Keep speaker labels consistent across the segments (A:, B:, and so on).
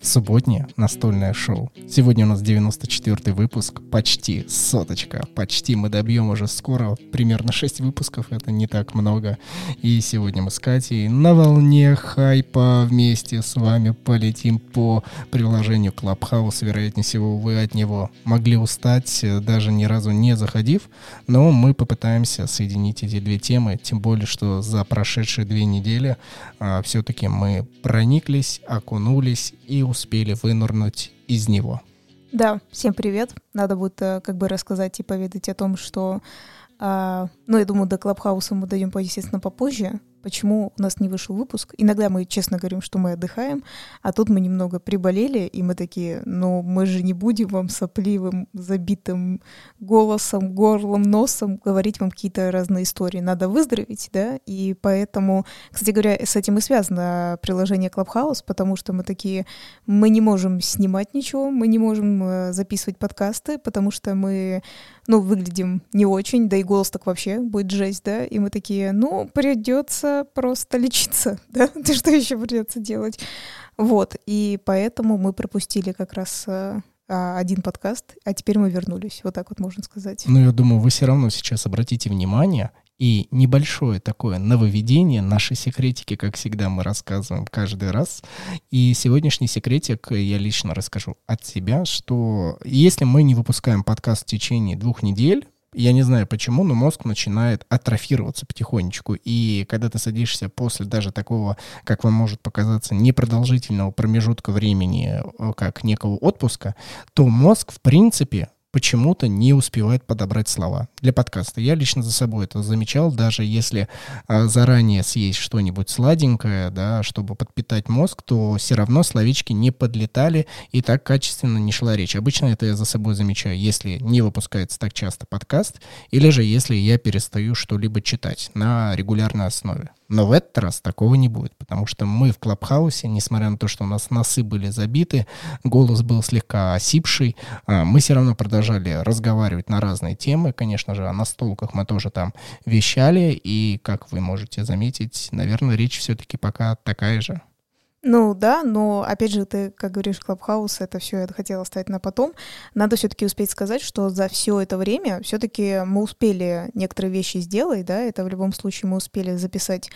A: субботнее настольное шоу. Сегодня у нас 94 выпуск, почти соточка, почти мы добьем уже скоро, примерно 6 выпусков, это не так много. И сегодня мы с Катей на волне хайпа вместе с вами полетим по приложению Clubhouse. Вероятнее всего, вы от него могли устать, даже ни разу не заходив, но мы попытаемся соединить эти две темы, тем более, что за прошедшие две недели а, все-таки мы прониклись, окунулись и успели вынырнуть из него.
B: Да, всем привет. Надо будет э, как бы рассказать и поведать о том, что, э, ну, я думаю, до Клабхауса мы дойдем, естественно, попозже, почему у нас не вышел выпуск. Иногда мы честно говорим, что мы отдыхаем, а тут мы немного приболели, и мы такие, ну, мы же не будем вам сопливым, забитым голосом, горлом, носом говорить вам какие-то разные истории. Надо выздороветь, да, и поэтому, кстати говоря, с этим и связано приложение Clubhouse, потому что мы такие, мы не можем снимать ничего, мы не можем э, записывать подкасты, потому что мы ну, выглядим не очень, да и голос так вообще будет жесть, да, и мы такие, ну, придется просто лечиться, да, ты что еще придется делать? Вот, и поэтому мы пропустили как раз э, а, один подкаст, а теперь мы вернулись, вот так вот можно сказать.
A: Ну, я думаю, вы все равно сейчас обратите внимание, и небольшое такое нововведение, наши секретики, как всегда, мы рассказываем каждый раз. И сегодняшний секретик я лично расскажу от себя, что если мы не выпускаем подкаст в течение двух недель, я не знаю почему, но мозг начинает атрофироваться потихонечку. И когда ты садишься после даже такого, как вам может показаться, непродолжительного промежутка времени, э, как некого отпуска, то мозг, в принципе, почему-то не успевает подобрать слова для подкаста. Я лично за собой это замечал, даже если а, заранее съесть что-нибудь сладенькое, да, чтобы подпитать мозг, то все равно словечки не подлетали и так качественно не шла речь. Обычно это я за собой замечаю, если не выпускается так часто подкаст, или же если я перестаю что-либо читать на регулярной основе. Но в этот раз такого не будет, потому что мы в Клабхаусе, несмотря на то, что у нас носы были забиты, голос был слегка осипший, а, мы все равно продолжали разговаривать на разные темы. Конечно же, о настолках мы тоже там вещали, и, как вы можете заметить, наверное, речь все-таки пока такая же.
B: Ну да, но опять же, ты, как говоришь, Clubhouse, это все я хотела оставить на потом. Надо все-таки успеть сказать, что за все это время все-таки мы успели некоторые вещи сделать, да, это в любом случае мы успели записать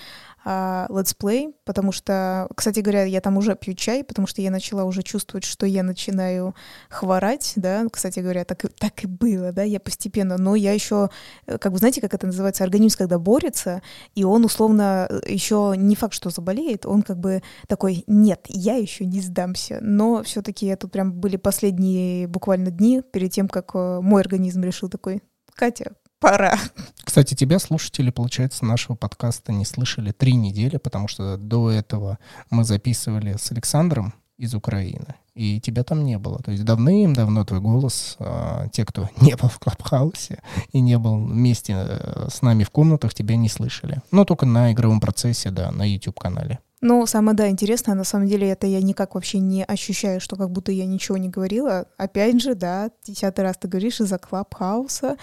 B: летсплей, потому что, кстати говоря, я там уже пью чай, потому что я начала уже чувствовать, что я начинаю хворать, да, кстати говоря, так, так и было, да, я постепенно, но я еще, э, как бы, знаете, как это называется, организм, когда борется, и он условно э, еще не факт, что заболеет, он как бы такой, нет, я еще не сдамся, но все-таки это прям были последние буквально дни перед тем, как э, мой организм решил такой, Катя, пора.
A: Кстати, тебя слушатели, получается, нашего подкаста не слышали три недели, потому что до этого мы записывали с Александром из Украины, и тебя там не было. То есть давным-давно твой голос, э, те, кто не был в Клабхаусе и не был вместе э, с нами в комнатах, тебя не слышали. Но только на игровом процессе, да, на YouTube-канале.
B: Ну, самое, да, интересное, на самом деле, это я никак вообще не ощущаю, что как будто я ничего не говорила. Опять же, да, десятый раз ты говоришь из-за Клабхауса,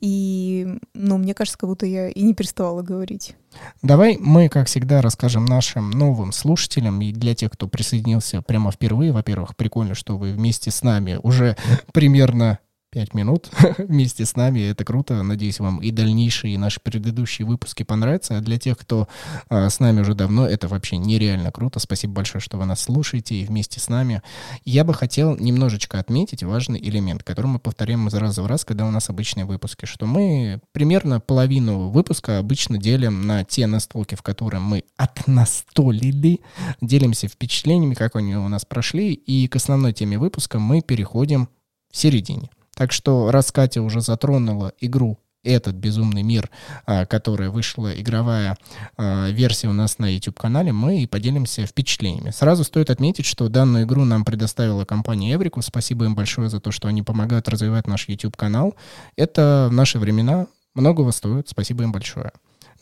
B: и, ну, мне кажется, как будто я и не переставала говорить.
A: Давай мы, как всегда, расскажем нашим новым слушателям и для тех, кто присоединился прямо впервые. Во-первых, прикольно, что вы вместе с нами уже примерно пять минут вместе с нами. Это круто. Надеюсь, вам и дальнейшие, и наши предыдущие выпуски понравятся. А для тех, кто а, с нами уже давно, это вообще нереально круто. Спасибо большое, что вы нас слушаете и вместе с нами. Я бы хотел немножечко отметить важный элемент, который мы повторяем из раза в раз, когда у нас обычные выпуски, что мы примерно половину выпуска обычно делим на те настолки, в которые мы отнастолили, делимся впечатлениями, как они у нас прошли, и к основной теме выпуска мы переходим в середине. Так что раз Катя уже затронула игру этот безумный мир, а, которая вышла, игровая а, версия у нас на YouTube-канале, мы и поделимся впечатлениями. Сразу стоит отметить, что данную игру нам предоставила компания Эврику. Спасибо им большое за то, что они помогают развивать наш YouTube-канал. Это в наши времена многого стоит. Спасибо им большое.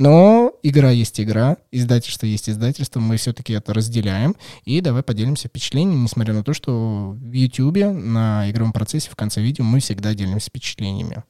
A: Но игра есть игра, издательство есть издательство, мы все-таки это разделяем. И давай поделимся впечатлениями, несмотря на то, что в YouTube на игровом процессе в конце видео мы всегда делимся впечатлениями.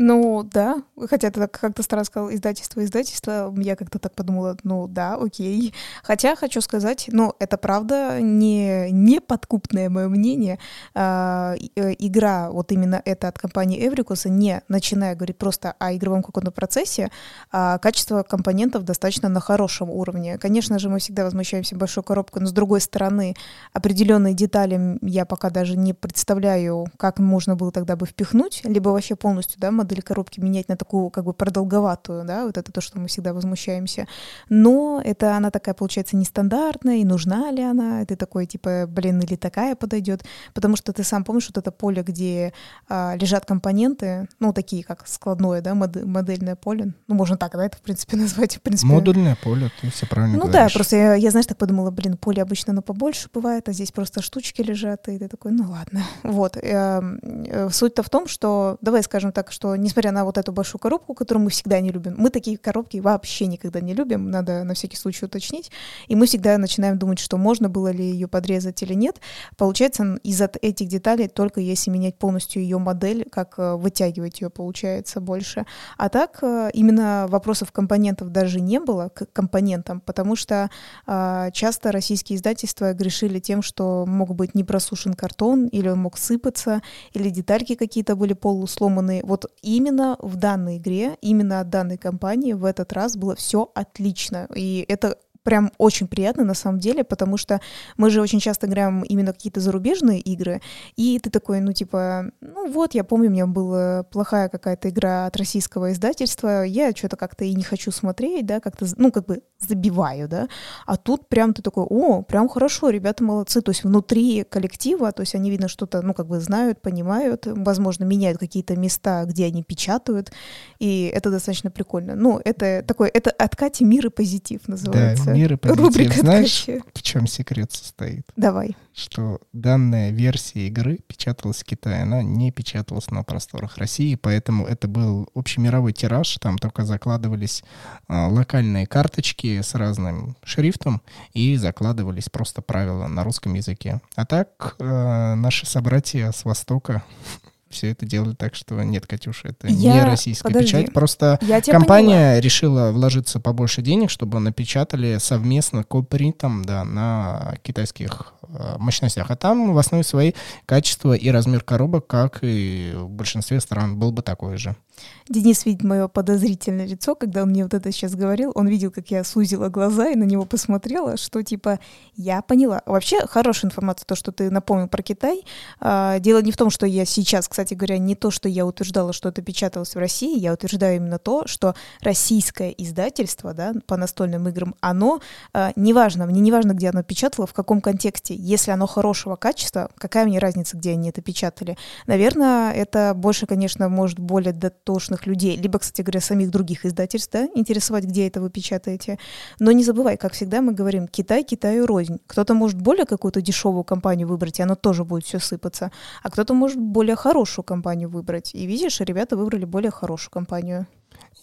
B: Ну, да. Хотя ты как-то старо сказал издательство, издательство. Я как-то так подумала, ну да, окей. Хотя хочу сказать, ну, это правда не, не подкупное мое мнение. А, э, игра, вот именно это от компании Эврикуса, не начиная говорить просто о игровом каком-то процессе, а качество компонентов достаточно на хорошем уровне. Конечно же, мы всегда возмущаемся большой коробкой, но с другой стороны, определенные детали я пока даже не представляю, как можно было тогда бы впихнуть, либо вообще полностью, да, модель коробки менять на такую как бы продолговатую, да, вот это то, что мы всегда возмущаемся. Но это она такая, получается, нестандартная, и нужна ли она? Ты такой, типа, блин, или такая подойдет? Потому что ты сам помнишь вот это поле, где а, лежат компоненты, ну, такие как складное, да, мод- модельное поле. Ну, можно так, да, это, в принципе, назвать. В принципе.
A: Модульное поле, ты все правильно
B: Ну
A: говоришь.
B: да, просто я, я, знаешь, так подумала, блин, поле обычно, оно побольше бывает, а здесь просто штучки лежат, и ты такой, ну ладно. Вот. Эм, э, суть-то в том, что, давай скажем так, что несмотря на вот эту большую коробку, которую мы всегда не любим, мы такие коробки вообще никогда не любим, надо на всякий случай уточнить, и мы всегда начинаем думать, что можно было ли ее подрезать или нет. Получается, из этих деталей только если менять полностью ее модель, как э, вытягивать ее получается больше. А так э, именно вопросов компонентов даже не было к компонентам, потому что э, часто российские издательства грешили тем, что мог быть не просушен картон, или он мог сыпаться, или детальки какие-то были полусломанные. Вот именно в данной игре, именно от данной компании в этот раз было все отлично. И это прям очень приятно на самом деле, потому что мы же очень часто играем именно какие-то зарубежные игры, и ты такой, ну типа, ну вот, я помню, у меня была плохая какая-то игра от российского издательства, я что-то как-то и не хочу смотреть, да, как-то, ну как бы забиваю, да, а тут прям ты такой, о, прям хорошо, ребята молодцы, то есть внутри коллектива, то есть они, видно, что-то, ну как бы знают, понимают, возможно, меняют какие-то места, где они печатают, и это достаточно прикольно. Ну, это такой, это от Кати мир и позитив называется.
A: Да, позитив.
B: Рубрика
A: Знаешь,
B: Ткачи.
A: в чем секрет состоит?
B: Давай.
A: Что данная версия игры печаталась в Китае, она не печаталась на просторах России, поэтому это был общемировой тираж, там только закладывались а, локальные карточки с разным шрифтом и закладывались просто правила на русском языке. А так а, наши собратья с Востока все это делали так, что нет, Катюша, это не
B: Я-
A: российская
B: подожди.
A: печать, просто
B: Я
A: Компания решила вложиться побольше денег, чтобы напечатали совместно копринтом да, на китайских э, мощностях. А там в основе своей качество и размер коробок, как и в большинстве стран, был бы такой же.
B: Денис видит мое подозрительное лицо, когда он мне вот это сейчас говорил. Он видел, как я сузила глаза и на него посмотрела, что типа я поняла. Вообще хорошая информация, то, что ты напомнил про Китай. А, дело не в том, что я сейчас, кстати говоря, не то, что я утверждала, что это печаталось в России, я утверждаю именно то, что российское издательство да, по настольным играм, оно а, неважно, мне не важно, где оно печатало, в каком контексте. Если оно хорошего качества, какая мне разница, где они это печатали? Наверное, это больше, конечно, может более дотошных людей, либо, кстати говоря, самих других издательств, да, интересовать, где это вы печатаете. Но не забывай, как всегда мы говорим, Китай Китаю рознь. Кто-то может более какую-то дешевую компанию выбрать, и оно тоже будет все сыпаться, а кто-то может более хорошую компанию выбрать. И видишь, ребята выбрали более хорошую компанию.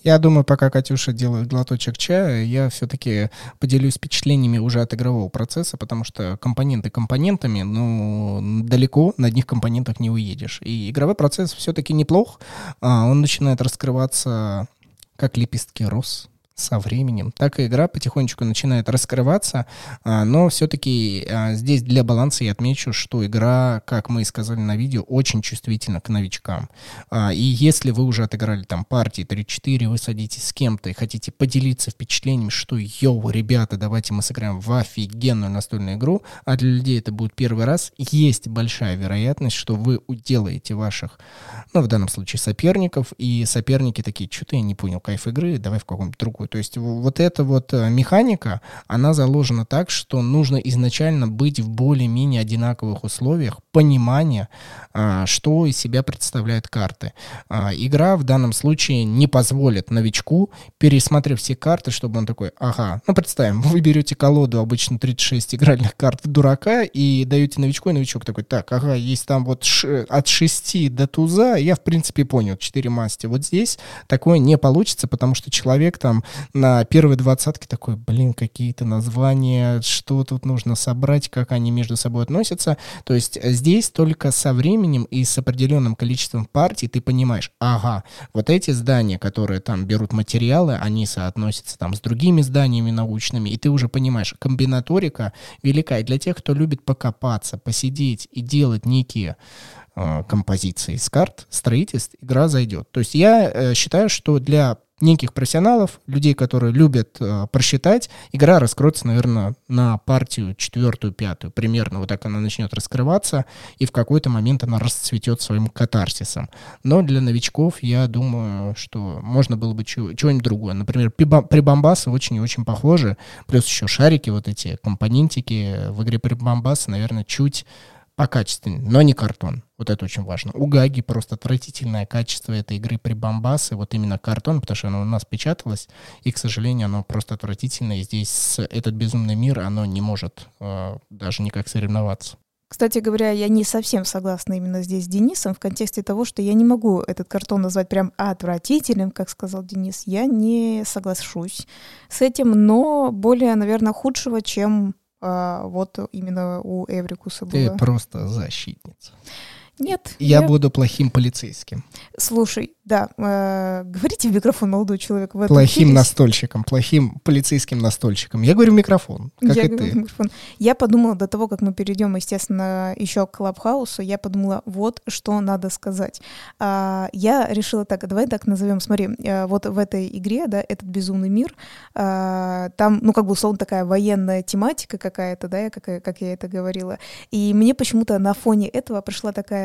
A: Я думаю, пока Катюша делает глоточек чая, я все-таки поделюсь впечатлениями уже от игрового процесса, потому что компоненты компонентами, но далеко на одних компонентах не уедешь. И игровой процесс все-таки неплох. А, Он начинает раскрываться как лепестки роз со временем, так и игра потихонечку начинает раскрываться, а, но все-таки здесь для баланса я отмечу, что игра, как мы и сказали на видео, очень чувствительна к новичкам. А, И если вы уже отыграли там партии 3-4, вы садитесь с кем-то и хотите поделиться впечатлениями, что йоу, ребята, давайте мы сыграем в офигенную настольную игру, а для людей это будет первый раз, есть большая вероятность, что вы уделаете ваших, ну, в данном случае соперников, и соперники такие, что-то я не понял кайф игры, давай в какую-нибудь другую. То есть вот эта вот э, механика, она заложена так, что нужно изначально быть в более-менее одинаковых условиях понимания, а, что из себя представляют карты. А, Игра в данном случае не позволит новичку, пересмотрев все карты, чтобы он такой, ага, ну представим, вы берете колоду, обычно 36 игральных карт дурака, и даете новичку, и новичок такой, так, ага, есть там вот от 6 до туза, я в принципе понял, 4 масти. Вот здесь такое не получится, потому что человек там на первой двадцатке такой, блин, какие-то названия, что тут нужно собрать, как они между собой относятся. То есть здесь только со временем и с определенным количеством партий ты понимаешь, ага, вот эти здания, которые там берут материалы, они соотносятся там с другими зданиями научными, и ты уже понимаешь, комбинаторика велика. И для тех, кто любит покопаться, посидеть и делать некие э, композиции из карт, строительств, игра зайдет. То есть я э, считаю, что для неких профессионалов, людей, которые любят э, просчитать, игра раскроется, наверное, на партию четвертую, пятую. Примерно вот так она начнет раскрываться, и в какой-то момент она расцветет своим катарсисом. Но для новичков, я думаю, что можно было бы чего-нибудь другое. Например, прибамбасы очень и очень похожи, плюс еще шарики, вот эти компонентики в игре прибамбасы, наверное, чуть покачественнее, но не картон. Вот это очень важно. У Гаги просто отвратительное качество этой игры при бомбасы, вот именно картон, потому что оно у нас печаталось, и, к сожалению, оно просто отвратительное. И здесь этот безумный мир, оно не может э, даже никак соревноваться.
B: Кстати говоря, я не совсем согласна именно здесь с Денисом в контексте того, что я не могу этот картон назвать прям отвратительным, как сказал Денис. Я не соглашусь с этим, но более, наверное, худшего, чем а, вот именно у Эврикуса было.
A: Ты просто защитница.
B: Нет.
A: Я, я буду плохим полицейским.
B: Слушай, да, э, говорите в микрофон, молодой человек. В
A: плохим настольщиком, плохим полицейским настольщиком. Я говорю в микрофон, как
B: я
A: и ты.
B: Микрофон. Я подумала до того, как мы перейдем, естественно, еще к Клабхаусу, я подумала, вот что надо сказать. А, я решила так, давай так назовем, смотри, э, вот в этой игре, да, этот безумный мир, а, там, ну, как бы, условно, такая военная тематика какая-то, да, как, как я это говорила. И мне почему-то на фоне этого пришла такая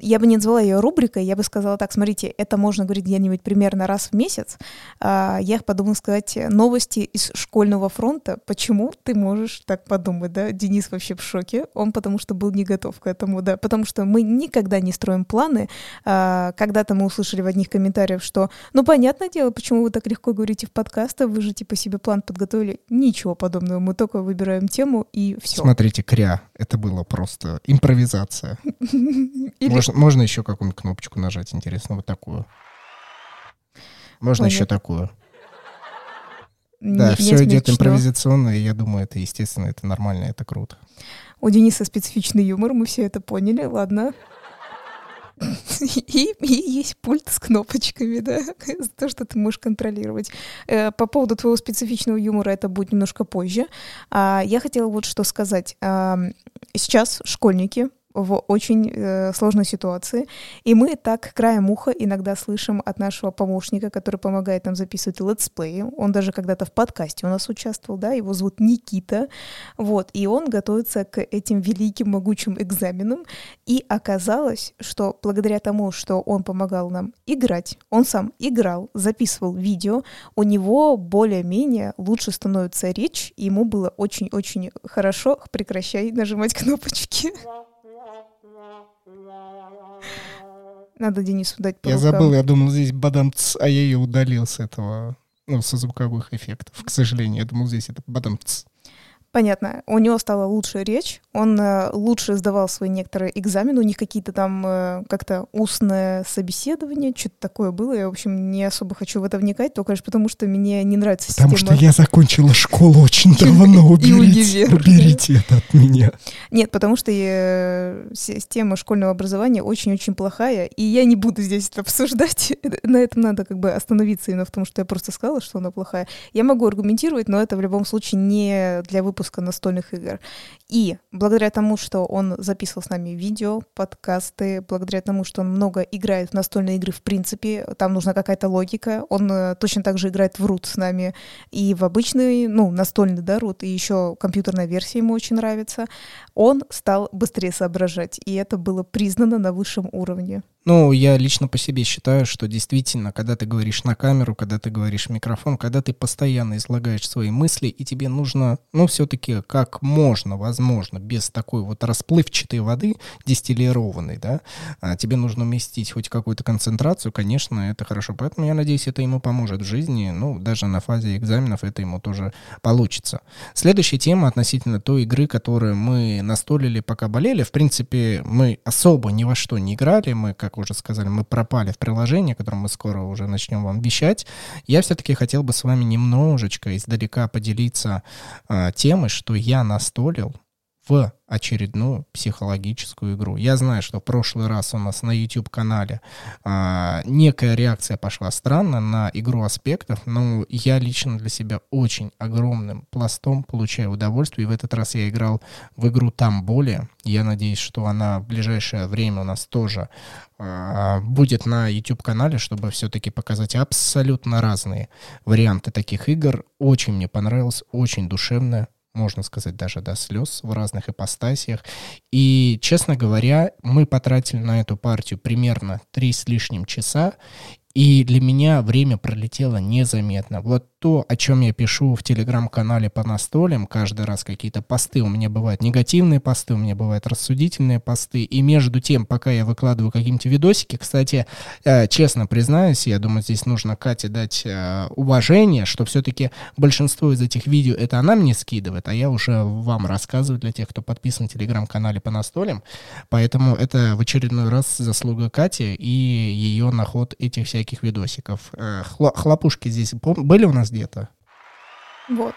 B: я бы не назвала ее рубрикой, я бы сказала так, смотрите, это можно говорить где-нибудь примерно раз в месяц. А, я подумала сказать новости из школьного фронта. Почему ты можешь так подумать, да? Денис вообще в шоке, он потому что был не готов к этому, да, потому что мы никогда не строим планы. А, когда-то мы услышали в одних комментариях, что, ну, понятное дело, почему вы так легко говорите в подкастах, вы же типа себе план подготовили. Ничего подобного, мы только выбираем тему и все.
A: Смотрите, кря, это было просто импровизация. Можно, можно еще какую-нибудь кнопочку нажать, интересно, вот такую. Можно Понятно. еще такую. Да, не, все идет импровизационно, и я думаю, это естественно, это нормально, это круто.
B: У Дениса специфичный юмор, мы все это поняли, ладно. И, и есть пульт с кнопочками, да, то, что ты можешь контролировать. Э, по поводу твоего специфичного юмора это будет немножко позже. А, я хотела вот что сказать. Сейчас школьники в очень э, сложной ситуации. И мы так краем уха иногда слышим от нашего помощника, который помогает нам записывать летсплеи. Он даже когда-то в подкасте у нас участвовал, да, его зовут Никита. Вот, и он готовится к этим великим могучим экзаменам. И оказалось, что благодаря тому, что он помогал нам играть, он сам играл, записывал видео, у него более-менее лучше становится речь, и ему было очень-очень хорошо. Прекращай нажимать кнопочки. Надо Денису дать
A: по Я рукам. забыл, я думал, здесь бадамц, а я ее удалил с этого, ну, со звуковых эффектов. К сожалению, я думал, здесь это бадамц.
B: Понятно. У него стала лучшая речь, он э, лучше сдавал свои некоторые экзамены, у них какие-то там э, как-то устное собеседование, что-то такое было. Я, в общем, не особо хочу в это вникать, только лишь потому, что мне не нравится
A: система. Потому что я закончила школу очень давно, уберите, уберите это от меня.
B: Нет, потому что э, система школьного образования очень-очень плохая, и я не буду здесь это обсуждать. На этом надо как бы остановиться именно в том, что я просто сказала, что она плохая. Я могу аргументировать, но это в любом случае не для выпуска выпуска настольных игр. И благодаря тому, что он записывал с нами видео, подкасты, благодаря тому, что он много играет в настольные игры в принципе, там нужна какая-то логика, он э, точно так же играет в рут с нами и в обычный, ну, настольный, да, рут, и еще компьютерная версия ему очень нравится, он стал быстрее соображать, и это было признано на высшем уровне.
A: Ну, я лично по себе считаю, что действительно, когда ты говоришь на камеру, когда ты говоришь в микрофон, когда ты постоянно излагаешь свои мысли, и тебе нужно, ну, все-таки как можно, возможно, без такой вот расплывчатой воды, дистиллированной, да, а тебе нужно уместить хоть какую-то концентрацию, конечно, это хорошо. Поэтому я надеюсь, это ему поможет в жизни, ну, даже на фазе экзаменов это ему тоже получится. Следующая тема относительно той игры, которую мы настолили, пока болели. В принципе, мы особо ни во что не играли, мы как как уже сказали, мы пропали в приложении, которое мы скоро уже начнем вам вещать, я все-таки хотел бы с вами немножечко издалека поделиться э, темой, что я настолил в очередную психологическую игру. Я знаю, что в прошлый раз у нас на YouTube-канале а, некая реакция пошла странно на игру аспектов, но я лично для себя очень огромным пластом получаю удовольствие. И в этот раз я играл в игру «Там более». Я надеюсь, что она в ближайшее время у нас тоже а, будет на YouTube-канале, чтобы все-таки показать абсолютно разные варианты таких игр. Очень мне понравилось, очень душевная, можно сказать, даже до слез в разных ипостасиях. И, честно говоря, мы потратили на эту партию примерно три с лишним часа, и для меня время пролетело незаметно. Вот то, о чем я пишу в телеграм-канале по настолям, каждый раз какие-то посты, у меня бывают негативные посты, у меня бывают рассудительные посты, и между тем, пока я выкладываю какие-нибудь видосики, кстати, э, честно признаюсь, я думаю, здесь нужно Кате дать э, уважение, что все-таки большинство из этих видео это она мне скидывает, а я уже вам рассказываю для тех, кто подписан в телеграм-канале по настолям, поэтому это в очередной раз заслуга Кати и ее наход этих всяких всяких видосиков. Э, хлопушки здесь были у нас где-то?
B: Вот.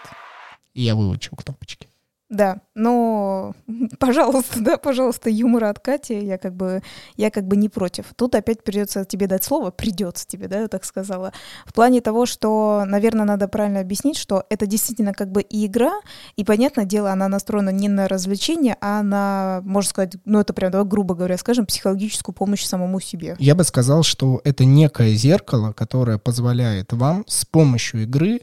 A: И я выучил кнопочки.
B: Да, но, пожалуйста, да, пожалуйста, юмора от Кати, я как бы, я как бы не против. Тут опять придется тебе дать слово, придется тебе, да, я так сказала. В плане того, что, наверное, надо правильно объяснить, что это действительно как бы игра, и, понятное дело, она настроена не на развлечение, а на, можно сказать, ну это прям, давай, грубо говоря, скажем, психологическую помощь самому себе.
A: Я бы сказал, что это некое зеркало, которое позволяет вам с помощью игры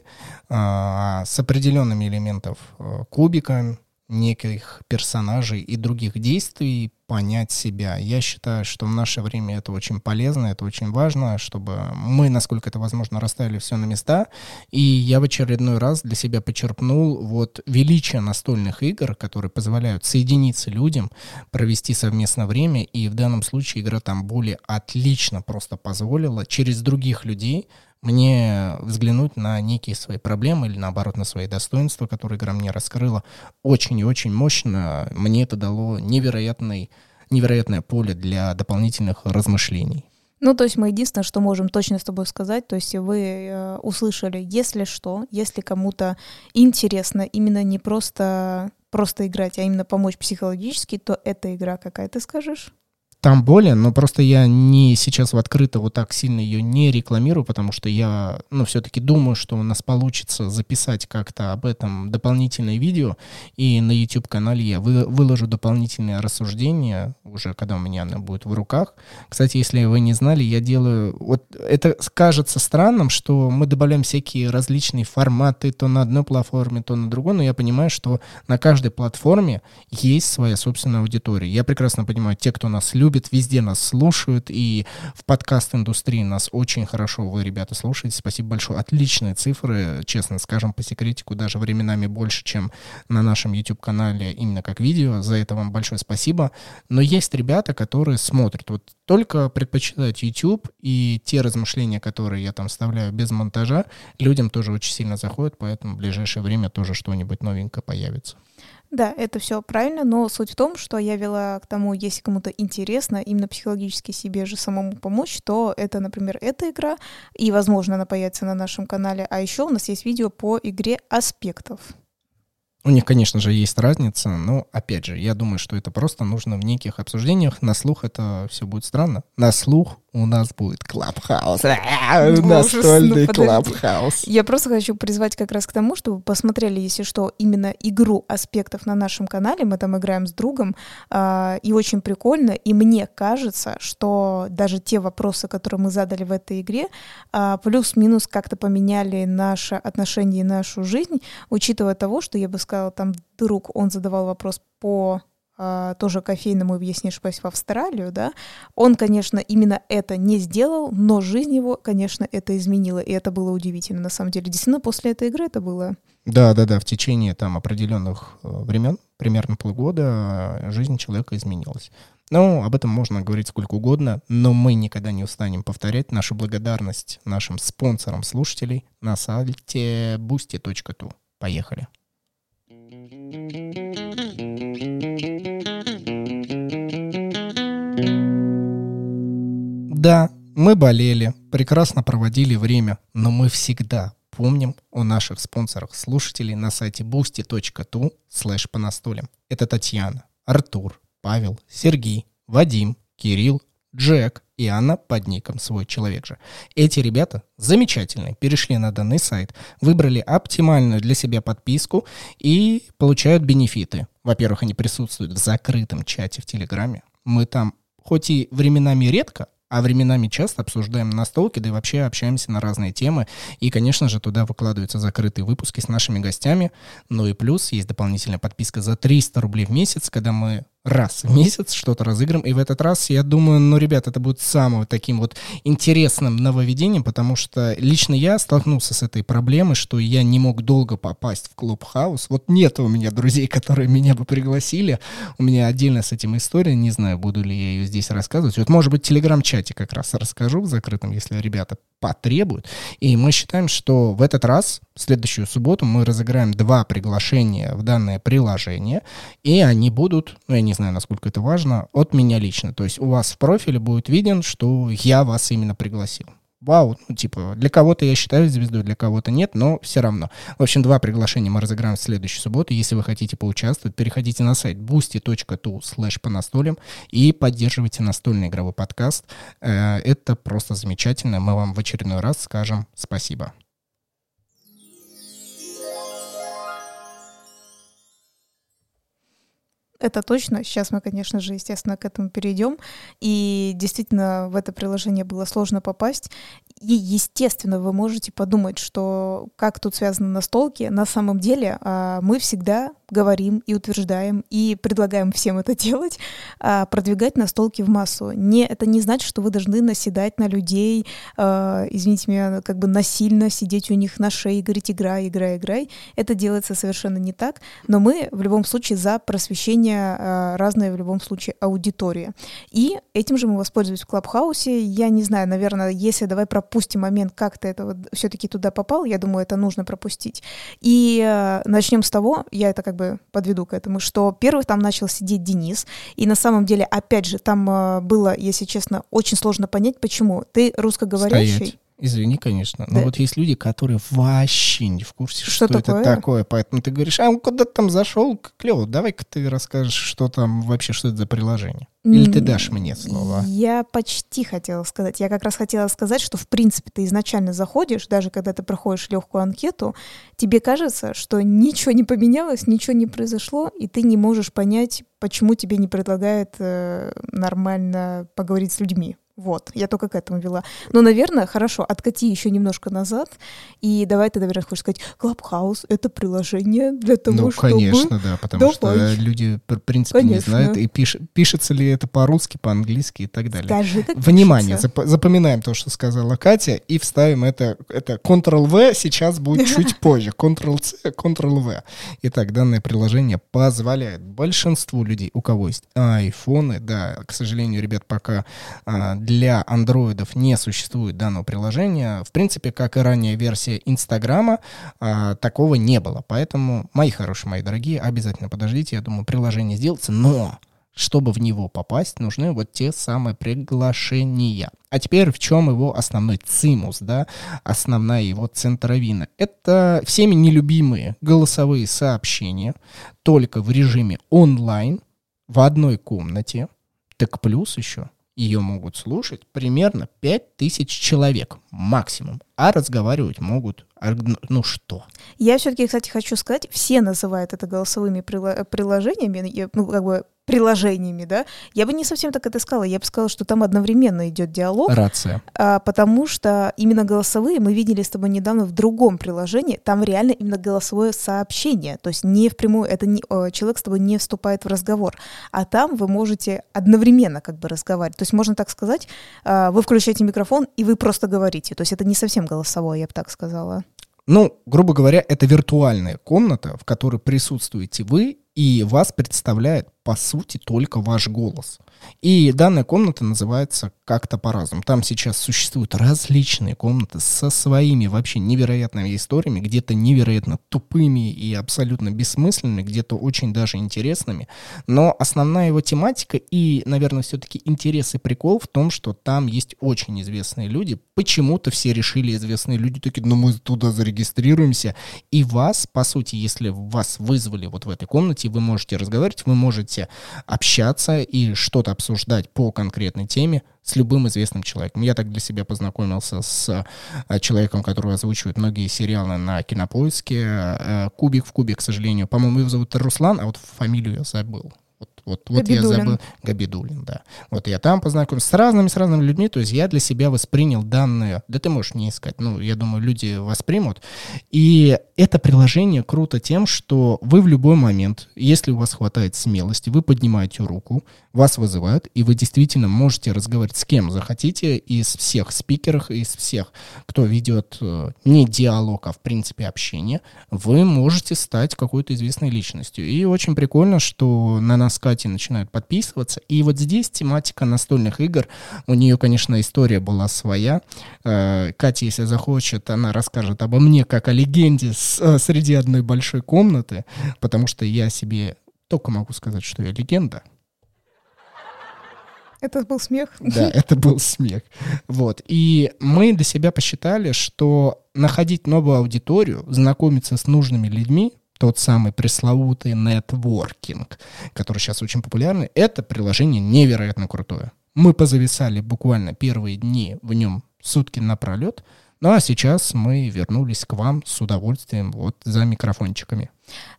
A: а, с определенными элементов а, кубика, неких персонажей и других действий понять себя. Я считаю, что в наше время это очень полезно, это очень важно, чтобы мы, насколько это возможно, расставили все на места. И я в очередной раз для себя почерпнул вот величие настольных игр, которые позволяют соединиться людям, провести совместно время. И в данном случае игра там более отлично просто позволила через других людей мне взглянуть на некие свои проблемы или наоборот на свои достоинства, которые игра мне раскрыла, очень и очень мощно. Мне это дало невероятный, невероятное поле для дополнительных размышлений.
B: Ну, то есть мы единственное, что можем точно с тобой сказать, то есть вы э, услышали, если что, если кому-то интересно именно не просто просто играть, а именно помочь психологически, то эта игра какая ты скажешь?
A: Там более, но просто я не сейчас в открыто вот так сильно ее не рекламирую, потому что я, ну, все-таки думаю, что у нас получится записать как-то об этом дополнительное видео, и на YouTube-канале я вы, выложу дополнительные рассуждения, уже когда у меня оно будет в руках. Кстати, если вы не знали, я делаю... Вот это кажется странным, что мы добавляем всякие различные форматы то на одной платформе, то на другой, но я понимаю, что на каждой платформе есть своя собственная аудитория. Я прекрасно понимаю, те, кто нас любит, любят, везде нас слушают, и в подкаст-индустрии нас очень хорошо вы, ребята, слушаете. Спасибо большое. Отличные цифры, честно скажем, по секретику, даже временами больше, чем на нашем YouTube-канале, именно как видео. За это вам большое спасибо. Но есть ребята, которые смотрят, вот только предпочитают YouTube, и те размышления, которые я там вставляю без монтажа, людям тоже очень сильно заходят, поэтому в ближайшее время тоже что-нибудь новенькое появится.
B: Да, это все правильно, но суть в том, что я вела к тому, если кому-то интересно именно психологически себе же самому помочь, то это, например, эта игра, и, возможно, она появится на нашем канале. А еще у нас есть видео по игре аспектов.
A: У них, конечно же, есть разница, но, опять же, я думаю, что это просто нужно в неких обсуждениях. На слух это все будет странно. На слух у нас будет клабхаус. Настольный клабхаус.
B: Я просто хочу призвать как раз к тому, чтобы посмотрели, если что, именно игру аспектов на нашем канале. Мы там играем с другом, а, и очень прикольно. И мне кажется, что даже те вопросы, которые мы задали в этой игре, а, плюс-минус как-то поменяли наше отношение и нашу жизнь, учитывая того, что я бы сказала, там друг, он задавал вопрос по а, тоже кофейному, ошибаюсь, в Австралию, да, он, конечно, именно это не сделал, но жизнь его, конечно, это изменила, и это было удивительно, на самом деле. Действительно, после этой игры это было...
A: Да, да, да, в течение там определенных э, времен, примерно полгода, жизнь человека изменилась. Ну, об этом можно говорить сколько угодно, но мы никогда не устанем повторять нашу благодарность нашим спонсорам слушателей на сайте boosty.tu. Поехали. Да, мы болели, прекрасно проводили время, но мы всегда помним о наших спонсорах слушателей на сайте boosty.tu слэш по настолям. Это Татьяна, Артур, Павел, Сергей, Вадим, Кирилл, Джек и Анна под ником «Свой человек же». Эти ребята замечательные, перешли на данный сайт, выбрали оптимальную для себя подписку и получают бенефиты. Во-первых, они присутствуют в закрытом чате в Телеграме. Мы там хоть и временами редко, а временами часто обсуждаем настолки, да и вообще общаемся на разные темы. И, конечно же, туда выкладываются закрытые выпуски с нашими гостями. Ну и плюс есть дополнительная подписка за 300 рублей в месяц, когда мы раз в месяц что-то разыграем. И в этот раз, я думаю, ну, ребят, это будет самым таким вот интересным нововведением, потому что лично я столкнулся с этой проблемой, что я не мог долго попасть в клуб-хаус. Вот нет у меня друзей, которые меня бы пригласили. У меня отдельно с этим история, не знаю, буду ли я ее здесь рассказывать. Вот, может быть, в телеграм-чате как раз расскажу в закрытом, если ребята потребуют. И мы считаем, что в этот раз, следующую субботу, мы разыграем два приглашения в данное приложение, и они будут, ну, я не знаю, насколько это важно, от меня лично. То есть у вас в профиле будет виден, что я вас именно пригласил. Вау, ну, типа, для кого-то я считаю звездой, для кого-то нет, но все равно. В общем, два приглашения мы разыграем в следующую субботу. Если вы хотите поучаствовать, переходите на сайт boosty.tu slash по настолям и поддерживайте настольный игровой подкаст. Э, это просто замечательно. Мы вам в очередной раз скажем спасибо.
B: Это точно. Сейчас мы, конечно же, естественно, к этому перейдем. И действительно, в это приложение было сложно попасть. И, естественно, вы можете подумать, что как тут связано настолки. На самом деле а, мы всегда говорим и утверждаем, и предлагаем всем это делать, а, продвигать настолки в массу. Не, это не значит, что вы должны наседать на людей, а, извините меня, как бы насильно сидеть у них на шее и говорить «играй, играй, играй». Это делается совершенно не так, но мы в любом случае за просвещение а, разной в любом случае аудитории. И этим же мы воспользуемся в Клабхаусе. Я не знаю, наверное, если давай пропустим момент, как ты это вот все-таки туда попал, я думаю, это нужно пропустить. И начнем с того, я это как бы подведу к этому, что первый там начал сидеть Денис, и на самом деле, опять же, там э, было, если честно, очень сложно понять, почему. Ты русскоговорящий. Стоять.
A: Извини, конечно. Но да. вот есть люди, которые вообще не в курсе, что, что такое? это такое. Поэтому ты говоришь, а он куда там зашел, клево, давай-ка ты расскажешь, что там вообще, что это за приложение. Или ты дашь мне слово?
B: Я почти хотела сказать. Я как раз хотела сказать, что в принципе ты изначально заходишь, даже когда ты проходишь легкую анкету, тебе кажется, что ничего не поменялось, ничего не произошло, и ты не можешь понять, почему тебе не предлагают э, нормально поговорить с людьми. Вот, я только к этому вела. Но, наверное, хорошо, откати еще немножко назад, и давай ты, наверное, хочешь сказать, Clubhouse — это приложение для того, ну,
A: чтобы... Ну, конечно, да, потому давай. что люди, в принципе, конечно. не знают, и пиш... пишется ли это по-русски, по-английски и так далее. Скажи, как Внимание, зап... запоминаем то, что сказала Катя, и вставим это, это Ctrl-V сейчас будет чуть позже, Ctrl-C, Ctrl-V. Итак, данное приложение позволяет большинству людей, у кого есть айфоны, да, к сожалению, ребят, пока а, для андроидов не существует данного приложения. В принципе, как и ранняя версия Инстаграма, а, такого не было. Поэтому, мои хорошие, мои дорогие, обязательно подождите. Я думаю, приложение сделается. Но чтобы в него попасть, нужны вот те самые приглашения. А теперь в чем его основной цимус, да, основная его центровина? Это всеми нелюбимые голосовые сообщения, только в режиме онлайн, в одной комнате, так плюс еще ее могут слушать примерно 5000 человек максимум, а разговаривать могут, ну что?
B: Я все-таки, кстати, хочу сказать, все называют это голосовыми приложениями, ну, как бы приложениями, да, я бы не совсем так это сказала. Я бы сказала, что там одновременно идет диалог.
A: Рация.
B: А, потому что именно голосовые мы видели с тобой недавно в другом приложении. Там реально именно голосовое сообщение. То есть не впрямую, это не, человек с тобой не вступает в разговор. А там вы можете одновременно как бы разговаривать. То есть можно так сказать, а, вы включаете микрофон, и вы просто говорите. То есть это не совсем голосовое, я бы так сказала.
A: Ну, грубо говоря, это виртуальная комната, в которой присутствуете вы и вас представляет, по сути, только ваш голос. И данная комната называется как-то по-разному. Там сейчас существуют различные комнаты со своими вообще невероятными историями, где-то невероятно тупыми и абсолютно бессмысленными, где-то очень даже интересными. Но основная его тематика и, наверное, все-таки интерес и прикол в том, что там есть очень известные люди. Почему-то все решили известные люди такие, ну мы туда зарегистрируемся. И вас, по сути, если вас вызвали вот в этой комнате, вы можете разговаривать, вы можете общаться и что-то обсуждать по конкретной теме с любым известным человеком. Я так для себя познакомился с э, человеком, который озвучивает многие сериалы на Кинопоиске. Э, Кубик в кубе, к сожалению. По-моему, его зовут Руслан, а вот фамилию я забыл. Вот, вот, вот я забыл. Габидулин, да. Вот я там познакомился с разными, с разными людьми. То есть я для себя воспринял данные. Да ты можешь не искать. Ну, я думаю, люди воспримут. И это приложение круто тем, что вы в любой момент, если у вас хватает смелости, вы поднимаете руку, вас вызывают, и вы действительно можете разговаривать с кем захотите из всех спикеров, из всех, кто ведет э, не диалог, а в принципе общение, вы можете стать какой-то известной личностью. И очень прикольно, что на нас Катя начинают подписываться. И вот здесь тематика настольных игр, у нее, конечно, история была своя. Э, Катя, если захочет, она расскажет обо мне как о легенде с, э, среди одной большой комнаты, потому что я себе только могу сказать, что я легенда.
B: Это был смех?
A: Да, это был смех. Вот. И мы для себя посчитали, что находить новую аудиторию, знакомиться с нужными людьми, тот самый пресловутый нетворкинг, который сейчас очень популярный, это приложение невероятно крутое. Мы позависали буквально первые дни в нем сутки напролет, ну а сейчас мы вернулись к вам с удовольствием вот за микрофончиками.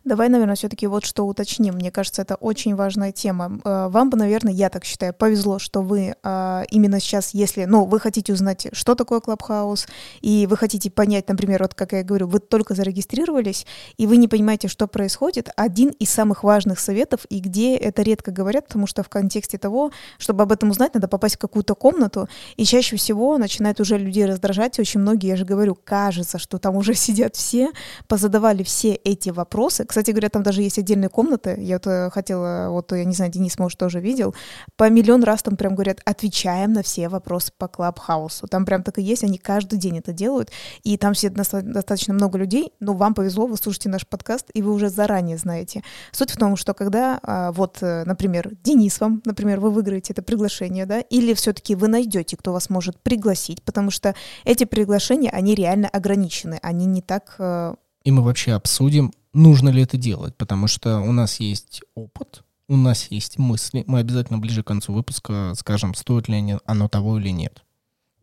B: Давай, наверное, все-таки вот что уточним. Мне кажется, это очень важная тема. Э, вам бы, наверное, я так считаю, повезло, что вы а, именно сейчас, если, ну, вы хотите узнать, что такое Клабхаус, и вы хотите понять, например, вот как я говорю, вы только зарегистрировались, и вы не понимаете, что происходит, один из самых важных советов, и где это редко говорят, потому что в контексте того, чтобы об этом узнать, надо попасть в какую-то комнату, и чаще всего начинает уже людей раздражать, очень многие, я же говорю, кажется, что там уже сидят все, позадавали все эти вопросы, вопросы. Кстати говоря, там даже есть отдельные комнаты. Я вот э, хотела, вот я не знаю, Денис, может, тоже видел. По миллион раз там прям говорят, отвечаем на все вопросы по Клабхаусу. Там прям так и есть, они каждый день это делают. И там сидит достаточно много людей, но вам повезло, вы слушаете наш подкаст, и вы уже заранее знаете. Суть в том, что когда а, вот, э, например, Денис вам, например, вы выиграете это приглашение, да, или все-таки вы найдете, кто вас может пригласить, потому что эти приглашения, они реально ограничены, они не так э,
A: и мы вообще обсудим, нужно ли это делать, потому что у нас есть опыт, у нас есть мысли, мы обязательно ближе к концу выпуска скажем, стоит ли оно того или нет.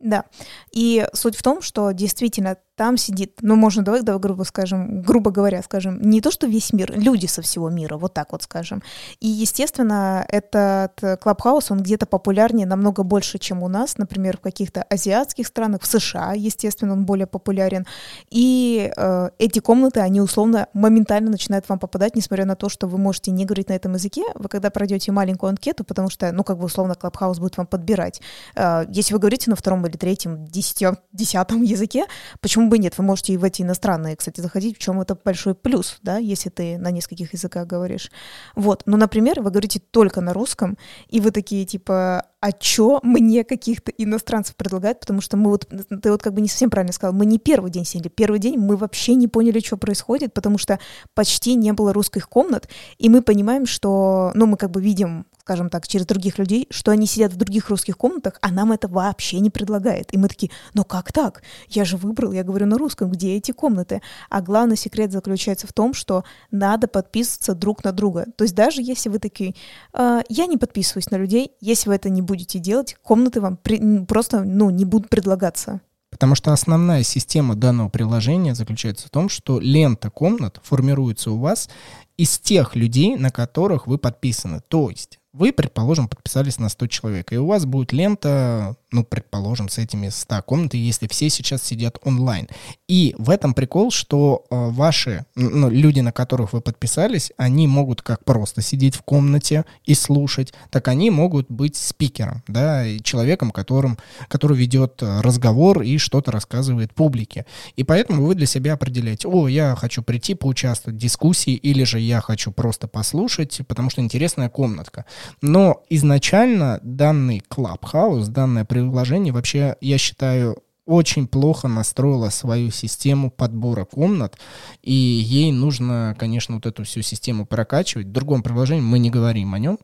B: Да. И суть в том, что действительно там сидит, ну, можно давай, давай грубо скажем, грубо говоря, скажем, не то, что весь мир, люди со всего мира, вот так вот скажем. И, естественно, этот Клабхаус, он где-то популярнее намного больше, чем у нас, например, в каких-то азиатских странах, в США, естественно, он более популярен. И э, эти комнаты, они условно моментально начинают вам попадать, несмотря на то, что вы можете не говорить на этом языке, вы когда пройдете маленькую анкету, потому что, ну, как бы условно Клабхаус будет вам подбирать. Э, если вы говорите на втором или третьем, десятом, десятом языке, почему бы нет? Вы можете и в эти иностранные, кстати, заходить, в чем это большой плюс, да, если ты на нескольких языках говоришь. Вот. Но, например, вы говорите только на русском, и вы такие, типа, а чё мне каких-то иностранцев предлагают, потому что мы вот, ты вот как бы не совсем правильно сказал, мы не первый день сидели, первый день мы вообще не поняли, что происходит, потому что почти не было русских комнат, и мы понимаем, что, ну, мы как бы видим скажем так, через других людей, что они сидят в других русских комнатах, а нам это вообще не предлагает. И мы такие, ну как так? Я же выбрал, я говорю на русском, где эти комнаты? А главный секрет заключается в том, что надо подписываться друг на друга. То есть даже если вы такие, э, я не подписываюсь на людей, если вы это не будете делать, комнаты вам при, просто ну, не будут предлагаться.
A: Потому что основная система данного приложения заключается в том, что лента комнат формируется у вас из тех людей, на которых вы подписаны. То есть вы, предположим, подписались на 100 человек, и у вас будет лента ну, предположим, с этими 100 комнат, если все сейчас сидят онлайн. И в этом прикол, что э, ваши, ну, люди, на которых вы подписались, они могут как просто сидеть в комнате и слушать, так они могут быть спикером, да, и человеком, которым, который ведет э, разговор и что-то рассказывает публике. И поэтому вы для себя определяете, о, я хочу прийти поучаствовать в дискуссии, или же я хочу просто послушать, потому что интересная комнатка. Но изначально данный Clubhouse, данное приложение вообще, я считаю, очень плохо настроила свою систему подбора комнат, и ей нужно, конечно, вот эту всю систему прокачивать. В другом приложении мы не говорим о нем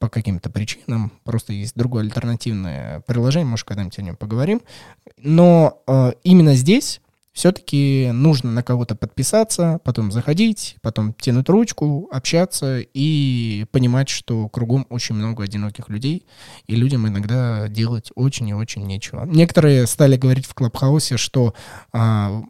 A: по каким-то причинам, просто есть другое альтернативное приложение, может, когда-нибудь о нем поговорим. Но э, именно здесь все-таки нужно на кого-то подписаться, потом заходить, потом тянуть ручку, общаться и понимать, что кругом очень много одиноких людей, и людям иногда делать очень и очень нечего. Некоторые стали говорить в Клабхаусе, что а,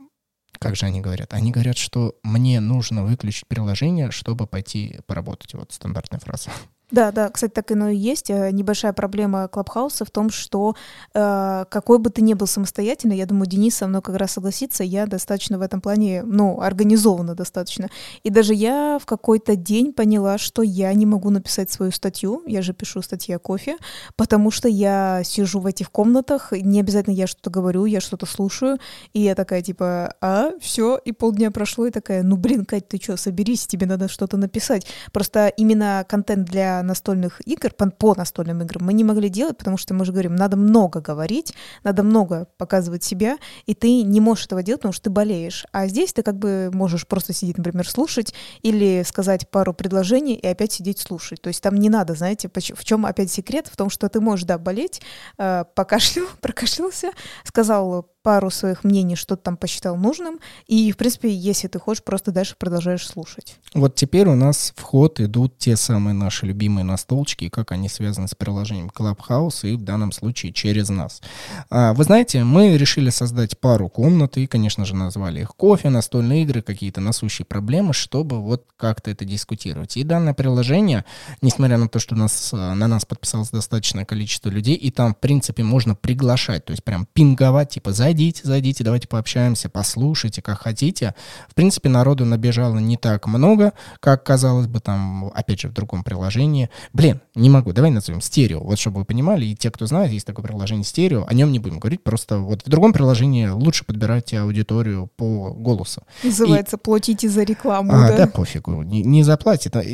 A: как же они говорят? Они говорят, что мне нужно выключить приложение, чтобы пойти поработать. Вот стандартная фраза.
B: Да, да, кстати, так оно и есть. Э, небольшая проблема Клабхауса в том, что э, какой бы ты ни был самостоятельный, я думаю, Денис со мной как раз согласится, я достаточно в этом плане, ну, организована достаточно. И даже я в какой-то день поняла, что я не могу написать свою статью, я же пишу статьи о кофе, потому что я сижу в этих комнатах, не обязательно я что-то говорю, я что-то слушаю, и я такая типа, а, все, и полдня прошло, и такая, ну, блин, Кать, ты что, соберись, тебе надо что-то написать. Просто именно контент для настольных игр, по, по настольным играм, мы не могли делать, потому что мы же говорим, надо много говорить, надо много показывать себя, и ты не можешь этого делать, потому что ты болеешь. А здесь ты как бы можешь просто сидеть, например, слушать или сказать пару предложений и опять сидеть слушать. То есть там не надо, знаете, в чем опять секрет? В том, что ты можешь, да, болеть, э, покашлял, прокашлялся, сказал пару своих мнений, что ты там посчитал нужным, и, в принципе, если ты хочешь, просто дальше продолжаешь слушать.
A: Вот теперь у нас в ход идут те самые наши любимые настолочки, как они связаны с приложением Clubhouse и в данном случае через нас. А, вы знаете, мы решили создать пару комнат и, конечно же, назвали их кофе, настольные игры, какие-то насущие проблемы, чтобы вот как-то это дискутировать. И данное приложение, несмотря на то, что нас, на нас подписалось достаточное количество людей, и там, в принципе, можно приглашать, то есть прям пинговать, типа, за зайдите, зайдите, давайте пообщаемся, послушайте, как хотите. В принципе, народу набежало не так много, как казалось бы там, опять же, в другом приложении. Блин, не могу, давай назовем стерео, вот чтобы вы понимали, и те, кто знает, есть такое приложение стерео, о нем не будем говорить, просто вот в другом приложении лучше подбирать аудиторию по голосу.
B: Называется и... «Платите за рекламу»,
A: а, да? Да, пофигу, не, не заплатит, это,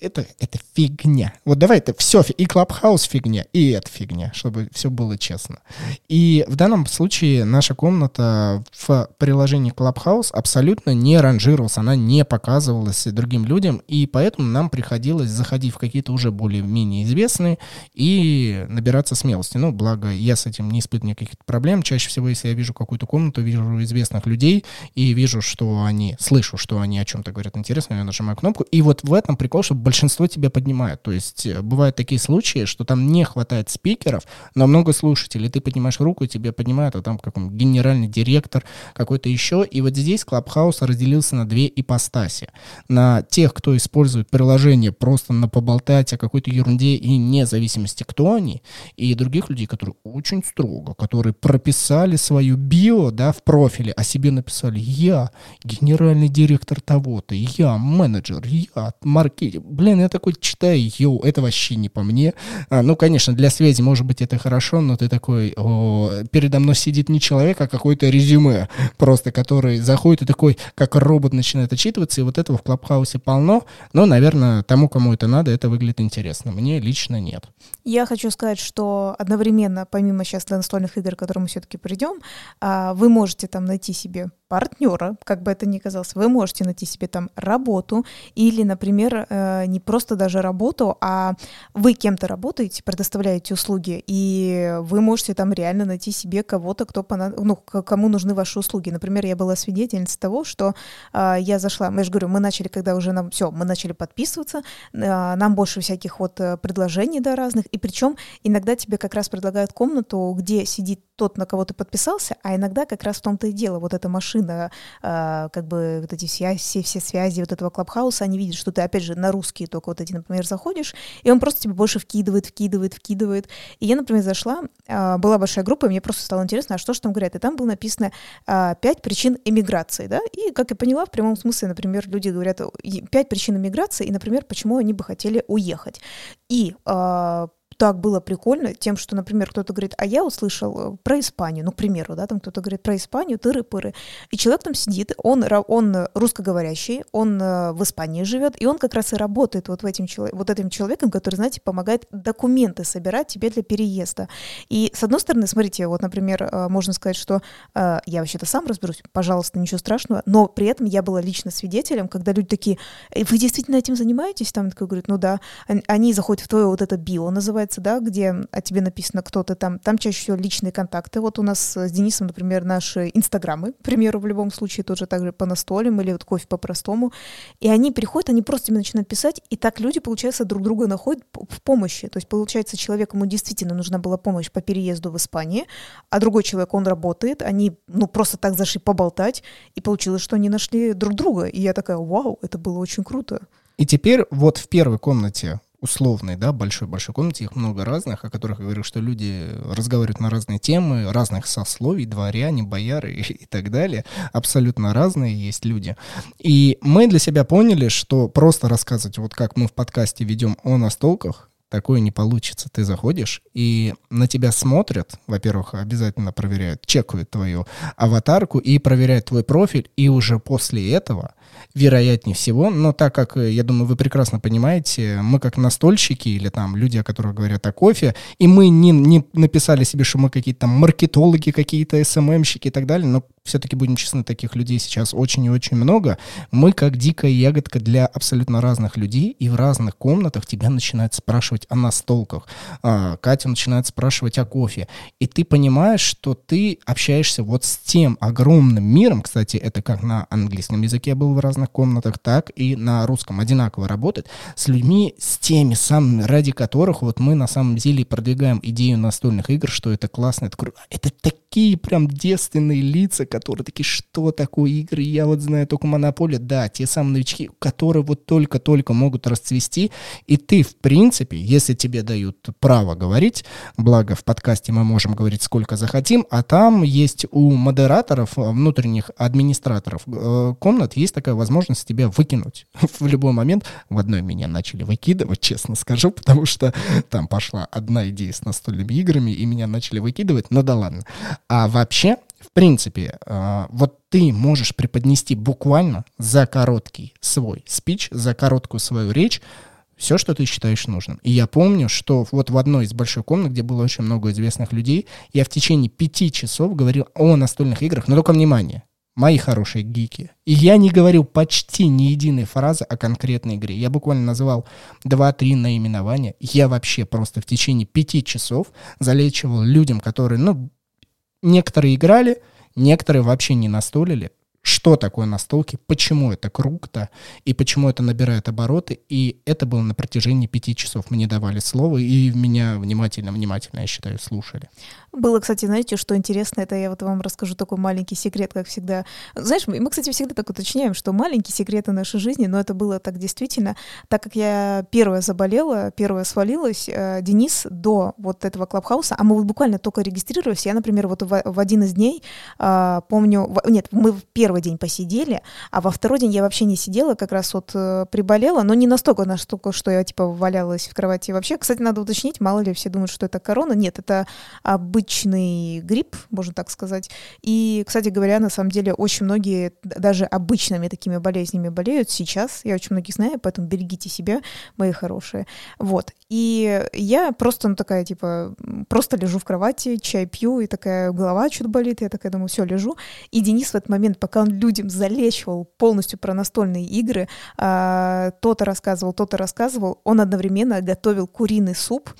A: это, это фигня. Вот давай это все, и Clubhouse фигня, и это фигня, чтобы все было честно. И в данном случае наш наша комната в приложении Clubhouse абсолютно не ранжировалась, она не показывалась другим людям, и поэтому нам приходилось заходить в какие-то уже более-менее известные и набираться смелости. Ну, благо, я с этим не испытываю никаких проблем. Чаще всего, если я вижу какую-то комнату, вижу известных людей и вижу, что они, слышу, что они о чем-то говорят интересно, я нажимаю кнопку. И вот в этом прикол, что большинство тебя поднимает. То есть э, бывают такие случаи, что там не хватает спикеров, но много слушателей. Ты поднимаешь руку, и тебе поднимают, а там каком генеральный директор, какой-то еще. И вот здесь Clubhouse разделился на две ипостаси. На тех, кто использует приложение просто на поболтать о какой-то ерунде и независимости, кто они, и других людей, которые очень строго, которые прописали свою био, да, в профиле, о себе написали «Я генеральный директор того-то», «Я менеджер», «Я маркетинг». Блин, я такой читаю, йоу, это вообще не по мне. А, ну, конечно, для связи, может быть, это хорошо, но ты такой, о, передо мной сидит не человек, человека какое-то резюме, просто который заходит и такой, как робот начинает отчитываться, и вот этого в Клабхаусе полно, но, наверное, тому, кому это надо, это выглядит интересно. Мне лично нет.
B: Я хочу сказать, что одновременно, помимо сейчас настольных игр, к которым мы все-таки придем, а, вы можете там найти себе партнера, как бы это ни казалось, вы можете найти себе там работу или, например, э, не просто даже работу, а вы кем-то работаете, предоставляете услуги, и вы можете там реально найти себе кого-то, кто понад... ну, кому нужны ваши услуги. Например, я была свидетельницей того, что э, я зашла, я же говорю, мы начали, когда уже нам все, мы начали подписываться, э, нам больше всяких вот предложений да, разных, и причем иногда тебе как раз предлагают комнату, где сидит тот, на кого ты подписался, а иногда как раз в том-то и дело, вот эта машина на э, как бы вот эти связи, все, все связи вот этого клабхауса, они видят, что ты, опять же, на русские только вот эти, например, заходишь, и он просто тебе больше вкидывает, вкидывает, вкидывает. И я, например, зашла, э, была большая группа, и мне просто стало интересно, а что же там говорят? И там было написано э, «пять причин эмиграции», да, и, как я поняла, в прямом смысле, например, люди говорят «пять причин эмиграции», и, например, почему они бы хотели уехать. И так было прикольно тем, что, например, кто-то говорит, а я услышал э, про Испанию, ну, к примеру, да, там кто-то говорит про Испанию, тыры-пыры, и человек там сидит, он, он русскоговорящий, он э, в Испании живет, и он как раз и работает вот, в этим, вот этим человеком, который, знаете, помогает документы собирать тебе для переезда. И, с одной стороны, смотрите, вот, например, э, можно сказать, что я вообще-то сам разберусь, пожалуйста, ничего страшного, но при этом я была лично свидетелем, когда люди такие, вы действительно этим занимаетесь? Там такой говорит, ну да, они заходят в твое вот это био, называется, называется, да, где о тебе написано кто то там, там чаще всего личные контакты. Вот у нас с Денисом, например, наши инстаграмы, к примеру, в любом случае тоже так же по настолям или вот кофе по-простому. И они приходят, они просто тебе начинают писать, и так люди, получается, друг друга находят в помощи. То есть, получается, человек, ему действительно нужна была помощь по переезду в Испанию, а другой человек, он работает, они, ну, просто так зашли поболтать, и получилось, что они нашли друг друга. И я такая, вау, это было очень круто.
A: И теперь вот в первой комнате условной, да, большой-большой комнате, их много разных, о которых я говорю, что люди разговаривают на разные темы, разных сословий, дворяне, бояры и, и так далее, абсолютно разные есть люди. И мы для себя поняли, что просто рассказывать, вот как мы в подкасте ведем о настолках, такое не получится. Ты заходишь, и на тебя смотрят, во-первых, обязательно проверяют, чекают твою аватарку и проверяют твой профиль, и уже после этого вероятнее всего, но так как, э, я думаю, вы прекрасно понимаете, мы как настольщики или там люди, о которых говорят о кофе, и мы не, не написали себе, что мы какие-то там маркетологи, какие-то СММщики и так далее, но все-таки будем честны, таких людей сейчас очень и очень много. Мы как дикая ягодка для абсолютно разных людей, и в разных комнатах тебя начинают спрашивать о настолках. А, Катя начинает спрашивать о кофе. И ты понимаешь, что ты общаешься вот с тем огромным миром, кстати, это как на английском языке был в разных комнатах, так и на русском одинаково работает, с людьми, с теми самыми, ради которых вот мы на самом деле продвигаем идею настольных игр, что это классно, это круто. Это такие прям девственные лица, которые такие, что такое игры, я вот знаю только Монополия, да, те самые новички, которые вот только-только могут расцвести, и ты, в принципе, если тебе дают право говорить, благо в подкасте мы можем говорить сколько захотим, а там есть у модераторов, внутренних администраторов э, комнат, есть такая возможность тебя выкинуть в любой момент. В одной меня начали выкидывать, честно скажу, потому что там пошла одна идея с настольными играми, и меня начали выкидывать, ну да ладно. А вообще, принципе, э, вот ты можешь преподнести буквально за короткий свой спич, за короткую свою речь все, что ты считаешь нужным. И я помню, что вот в одной из больших комнат, где было очень много известных людей, я в течение пяти часов говорил о настольных играх, но только внимание, мои хорошие гики. И я не говорил почти ни единой фразы о конкретной игре. Я буквально называл 2-3 наименования. Я вообще просто в течение пяти часов залечивал людям, которые, ну, Некоторые играли, некоторые вообще не настолили, что такое настолки, почему это круто и почему это набирает обороты. И это было на протяжении пяти часов. Мне давали слово, и меня внимательно-внимательно, я считаю, слушали.
B: Было, кстати, знаете, что интересно, это я вот вам расскажу такой маленький секрет, как всегда. Знаешь, мы, кстати, всегда так уточняем, что маленькие секреты нашей жизни, но это было так действительно. Так как я первая заболела, первая свалилась, э, Денис до вот этого клабхауса, а мы вот буквально только регистрировались, я, например, вот в, один из дней э, помню, нет, мы в первый день посидели, а во второй день я вообще не сидела, как раз вот э, приболела, но не настолько, настолько, что я типа валялась в кровати. Вообще, кстати, надо уточнить, мало ли все думают, что это корона. Нет, это обычный грипп, можно так сказать. И, кстати говоря, на самом деле очень многие даже обычными такими болезнями болеют сейчас. Я очень многих знаю, поэтому берегите себя, мои хорошие. Вот. И я просто, ну, такая, типа, просто лежу в кровати, чай пью, и такая голова что-то болит, я такая думаю, все, лежу. И Денис в этот момент, пока он людям залечивал полностью про настольные игры, а, то-то рассказывал, то-то рассказывал, он одновременно готовил куриный суп,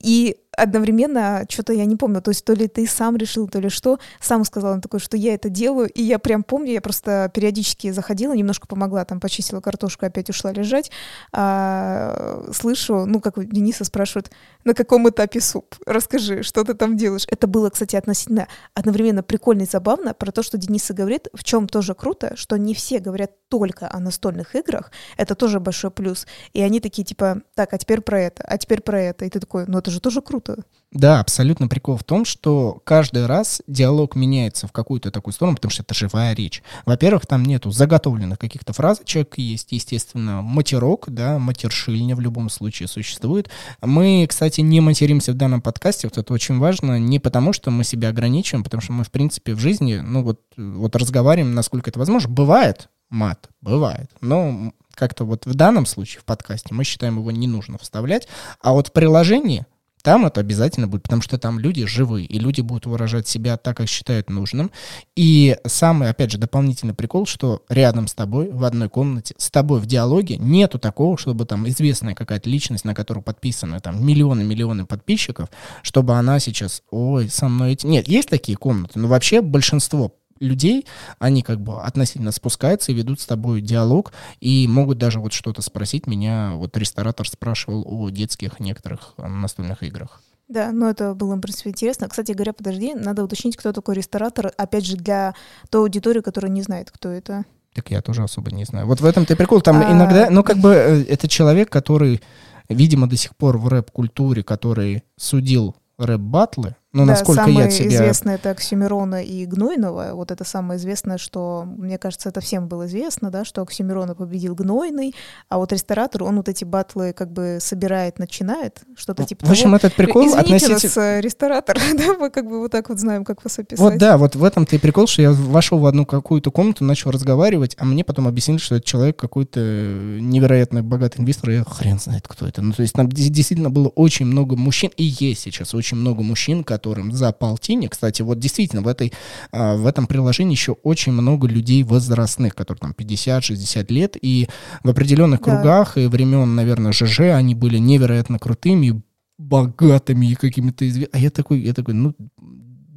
B: и одновременно, что-то я не помню, то есть то ли ты сам решил, то ли что, сам сказал он такой, что я это делаю, и я прям помню, я просто периодически заходила, немножко помогла, там почистила картошку, опять ушла лежать, а, слышу, ну, как Дениса спрашивают, на каком этапе суп? Расскажи, что ты там делаешь? Это было, кстати, относительно одновременно прикольно и забавно про то, что Дениса говорит, в чем тоже круто, что не все говорят только о настольных играх, это тоже большой плюс. И они такие, типа, так, а теперь про это, а теперь про это. И ты такой, ну это же тоже круто.
A: Да, абсолютно прикол в том, что каждый раз диалог меняется в какую-то такую сторону, потому что это живая речь. Во-первых, там нету заготовленных каких-то фразочек, есть, естественно, матерок, да, матершильня в любом случае существует. Мы, кстати, не материмся в данном подкасте, вот это очень важно, не потому что мы себя ограничиваем, потому что мы, в принципе, в жизни, ну вот, вот разговариваем, насколько это возможно. Бывает мат, бывает, но как-то вот в данном случае в подкасте мы считаем его не нужно вставлять, а вот в приложении там это обязательно будет, потому что там люди живые, и люди будут выражать себя так, как считают нужным. И самый, опять же, дополнительный прикол, что рядом с тобой, в одной комнате, с тобой в диалоге нету такого, чтобы там известная какая-то личность, на которую подписаны там миллионы-миллионы подписчиков, чтобы она сейчас, ой, со мной эти... Нет, есть такие комнаты, но вообще большинство людей, они как бы относительно спускаются и ведут с тобой диалог, и могут даже вот что-то спросить. Меня вот ресторатор спрашивал о детских некоторых э, настольных играх.
B: Да, ну это было, в принципе, интересно. Кстати говоря, подожди, надо уточнить, кто такой ресторатор, опять же, для той аудитории, которая не знает, кто это.
A: Так я тоже особо не знаю. Вот в этом-то прикол. Там а... иногда, ну как бы э, это человек, который, видимо, до сих пор в рэп-культуре, который судил рэп-батлы, ну,
B: да,
A: насколько
B: самое
A: я тебя...
B: известное это Оксимирона и Гнойного. Вот это самое известное, что, мне кажется, это всем было известно, да, что Оксимирона победил Гнойный, а вот ресторатор, он вот эти батлы как бы собирает, начинает, что-то типа
A: В общем, того. этот прикол
B: Извините относительно... нас, э, ресторатор, да, мы как бы вот так вот знаем, как вас описать.
A: Вот да, вот в этом-то и прикол, что я вошел в одну какую-то комнату, начал разговаривать, а мне потом объяснили, что это человек какой-то невероятно богатый инвестор, и я хрен знает, кто это. Ну, то есть там действительно было очень много мужчин, и есть сейчас очень много мужчин, которые которым за полтинник, кстати, вот действительно в, этой, а, в этом приложении еще очень много людей возрастных, которые там 50-60 лет, и в определенных да. кругах и времен, наверное, ЖЖ они были невероятно крутыми, богатыми и какими-то известными. А я такой, я такой, ну,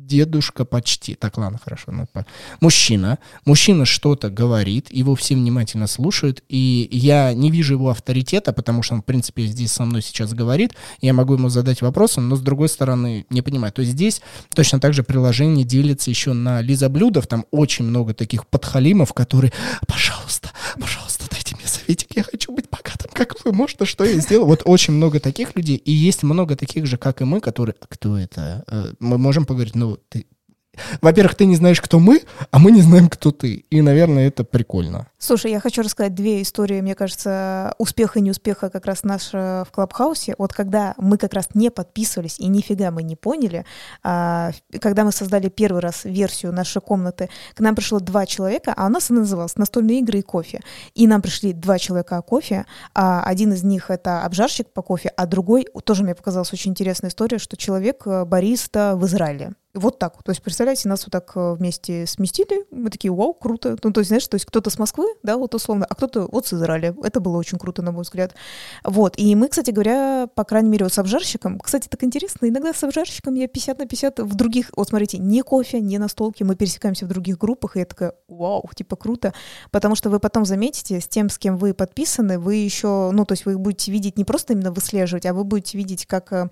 A: дедушка почти. Так, ладно, хорошо. Ну, по... Мужчина. Мужчина что-то говорит, его все внимательно слушают, и я не вижу его авторитета, потому что он, в принципе, здесь со мной сейчас говорит. Я могу ему задать вопросы, но, с другой стороны, не понимаю. То есть здесь точно так же приложение делится еще на лизоблюдов. Там очень много таких подхалимов, которые, пожалуйста, пожалуйста, дайте мне советик, я хочу быть как вы, можно, что я сделал? Вот очень много таких людей, и есть много таких же, как и мы, которые, кто это? Э, мы можем поговорить, ну, ты во-первых, ты не знаешь, кто мы, а мы не знаем, кто ты. И, наверное, это прикольно.
B: Слушай, я хочу рассказать две истории, мне кажется, успеха и неуспеха как раз наша в Клабхаусе. Вот когда мы как раз не подписывались и нифига мы не поняли, а, когда мы создали первый раз версию нашей комнаты, к нам пришло два человека, а у нас она называлась «Настольные игры и кофе». И нам пришли два человека о кофе, а один из них — это обжарщик по кофе, а другой, тоже мне показалась очень интересная история, что человек э, бариста в Израиле. Вот так. То есть, представляете, нас вот так э, вместе сместили. Мы такие, вау, круто. Ну, то есть, знаешь, то есть кто-то с Москвы, да, вот условно, а кто-то вот с Израиля. Это было очень круто, на мой взгляд. Вот. И мы, кстати говоря, по крайней мере, вот с обжарщиком, кстати, так интересно, иногда с обжарщиком я 50 на 50 в других, вот смотрите, не кофе, не настолки, мы пересекаемся в других группах, и я такая, вау, типа круто, потому что вы потом заметите, с тем, с кем вы подписаны, вы еще, ну, то есть вы будете видеть не просто именно выслеживать, а вы будете видеть, как э,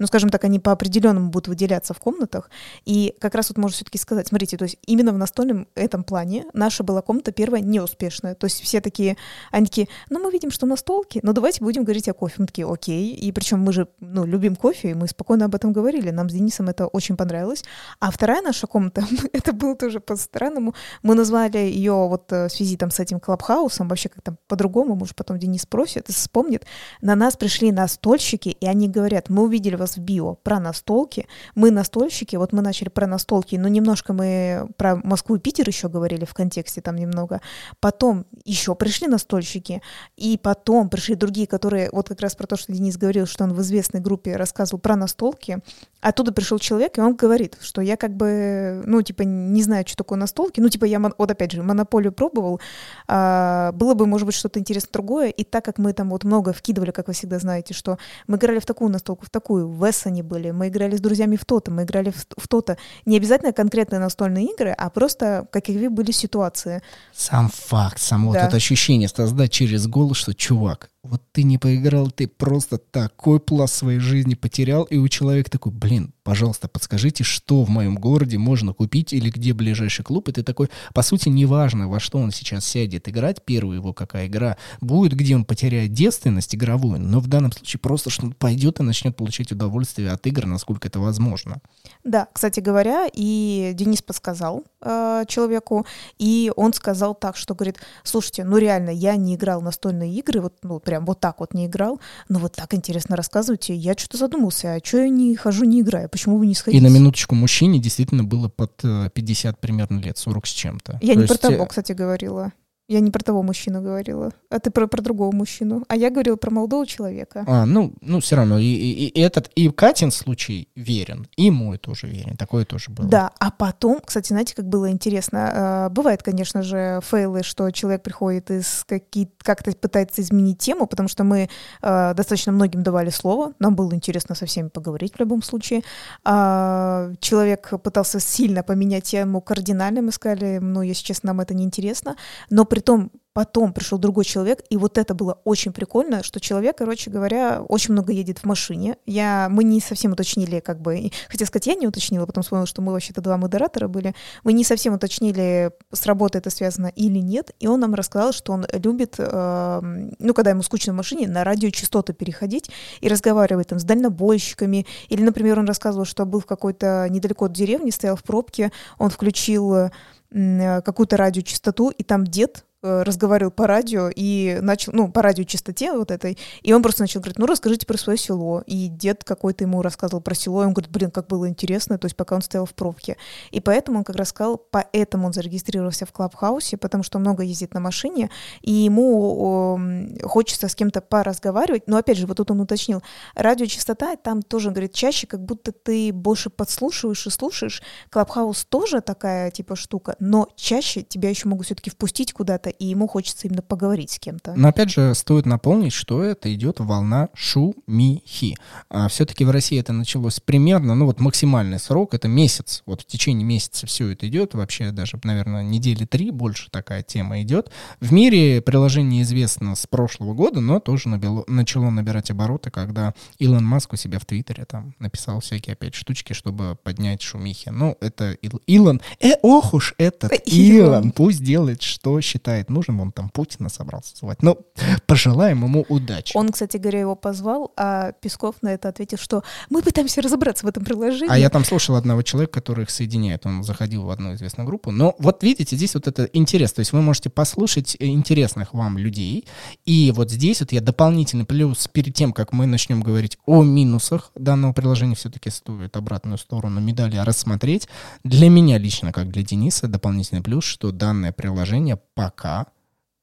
B: ну, скажем так, они по определенному будут выделяться в комнатах. И как раз вот можно все-таки сказать, смотрите, то есть именно в настольном этом плане наша была комната первая неуспешная. То есть все такие, они такие, ну, мы видим, что настолки, но давайте будем говорить о кофе. Мы такие, окей. И причем мы же, ну, любим кофе, и мы спокойно об этом говорили. Нам с Денисом это очень понравилось. А вторая наша комната, это было тоже по-странному. Мы назвали ее вот э, в связи там с этим клабхаусом, вообще как-то по-другому, может, потом Денис спросит, вспомнит. На нас пришли настольщики, и они говорят, мы увидели вас в био про настолки. Мы настольщики, вот мы начали про настолки, но немножко мы про Москву и Питер еще говорили в контексте там немного. Потом еще пришли настольщики, и потом пришли другие, которые, вот как раз про то, что Денис говорил, что он в известной группе рассказывал про настолки. Оттуда пришел человек, и он говорит, что я как бы, ну, типа, не знаю, что такое настолки. Ну, типа, я, вот опять же, монополию пробовал. А, было бы, может быть, что-то интересное другое. И так как мы там вот много вкидывали, как вы всегда знаете, что мы играли в такую настолку, в такую, в Эссоне были, мы играли с друзьями в то-то, мы играли в, в то-то. Не обязательно конкретные настольные игры, а просто какие были ситуации.
A: Сам факт, само да. вот это ощущение создать через голос, что, чувак, вот ты не поиграл, ты просто такой пласт своей жизни потерял, и у человека такой, блин, пожалуйста, подскажите, что в моем городе можно купить или где ближайший клуб, и ты такой, по сути, неважно, во что он сейчас сядет играть, первая его какая игра будет, где он потеряет девственность игровую, но в данном случае просто, что он пойдет и начнет получать удовольствие от игр, насколько это возможно.
B: Да, кстати говоря, и Денис подсказал э, человеку, и он сказал так, что говорит, слушайте, ну реально, я не играл настольные игры, вот, ну, прям вот так вот не играл, но вот так интересно рассказываете, я что-то задумался, а что я не хожу, не играю, почему вы не сходите?
A: И на минуточку мужчине действительно было под 50 э, примерно лет, 40 с чем-то.
B: Я То не есть... про того, э, кстати, говорила. Я не про того мужчину говорила, а ты про, про другого мужчину. А я говорила про молодого человека.
A: А, ну, ну все равно. И, и, и этот, и Катин случай верен, и мой тоже верен. Такое тоже было.
B: Да, а потом, кстати, знаете, как было интересно? Э, бывает, конечно же, фейлы, что человек приходит из какие как-то пытается изменить тему, потому что мы э, достаточно многим давали слово. Нам было интересно со всеми поговорить в любом случае. А, человек пытался сильно поменять тему кардинально. Мы сказали, ну, если честно, нам это не интересно. Но при Притом потом пришел другой человек, и вот это было очень прикольно, что человек, короче говоря, очень много едет в машине. Я, мы не совсем уточнили, как бы, хотя сказать, я не уточнила, потом вспомнила, что мы вообще-то два модератора были. Мы не совсем уточнили, с работой это связано или нет, и он нам рассказал, что он любит, э, ну, когда ему скучно в машине, на радиочастоты переходить и разговаривать там с дальнобойщиками, или, например, он рассказывал, что был в какой-то недалеко от деревни, стоял в пробке, он включил Э, какую-то радиочастоту, и там дед разговаривал по радио и начал, ну, по радиочастоте вот этой, и он просто начал говорить, ну, расскажите про свое село. И дед какой-то ему рассказывал про село, и он говорит, блин, как было интересно, то есть пока он стоял в пробке. И поэтому он как раз сказал, поэтому он зарегистрировался в Клабхаусе, потому что много ездит на машине, и ему о, хочется с кем-то поразговаривать. Но опять же, вот тут он уточнил, радиочастота там тоже, говорит, чаще как будто ты больше подслушиваешь и слушаешь. Клабхаус тоже такая типа штука, но чаще тебя еще могут все-таки впустить куда-то и ему хочется именно поговорить с кем-то.
A: Но опять же, стоит напомнить, что это идет волна шумихи. А все-таки в России это началось примерно, ну вот максимальный срок, это месяц. Вот в течение месяца все это идет, вообще даже, наверное, недели три больше такая тема идет. В мире приложение известно с прошлого года, но тоже набило, начало набирать обороты, когда Илон Маск у себя в Твиттере там написал всякие опять штучки, чтобы поднять шумихи. Ну, это Ил... Илон, э, ох уж этот Илон, пусть делает, что считает считает нужным, он там Путина собрался звать. Ну, пожелаем ему удачи.
B: Он, кстати говоря, его позвал, а Песков на это ответил, что мы пытаемся разобраться в этом приложении.
A: А я там слушал одного человека, который их соединяет. Он заходил в одну известную группу. Но вот видите, здесь вот это интересно. То есть вы можете послушать интересных вам людей. И вот здесь вот я дополнительный плюс перед тем, как мы начнем говорить о минусах данного приложения, все-таки стоит обратную сторону медали рассмотреть. Для меня лично, как для Дениса, дополнительный плюс, что данное приложение пока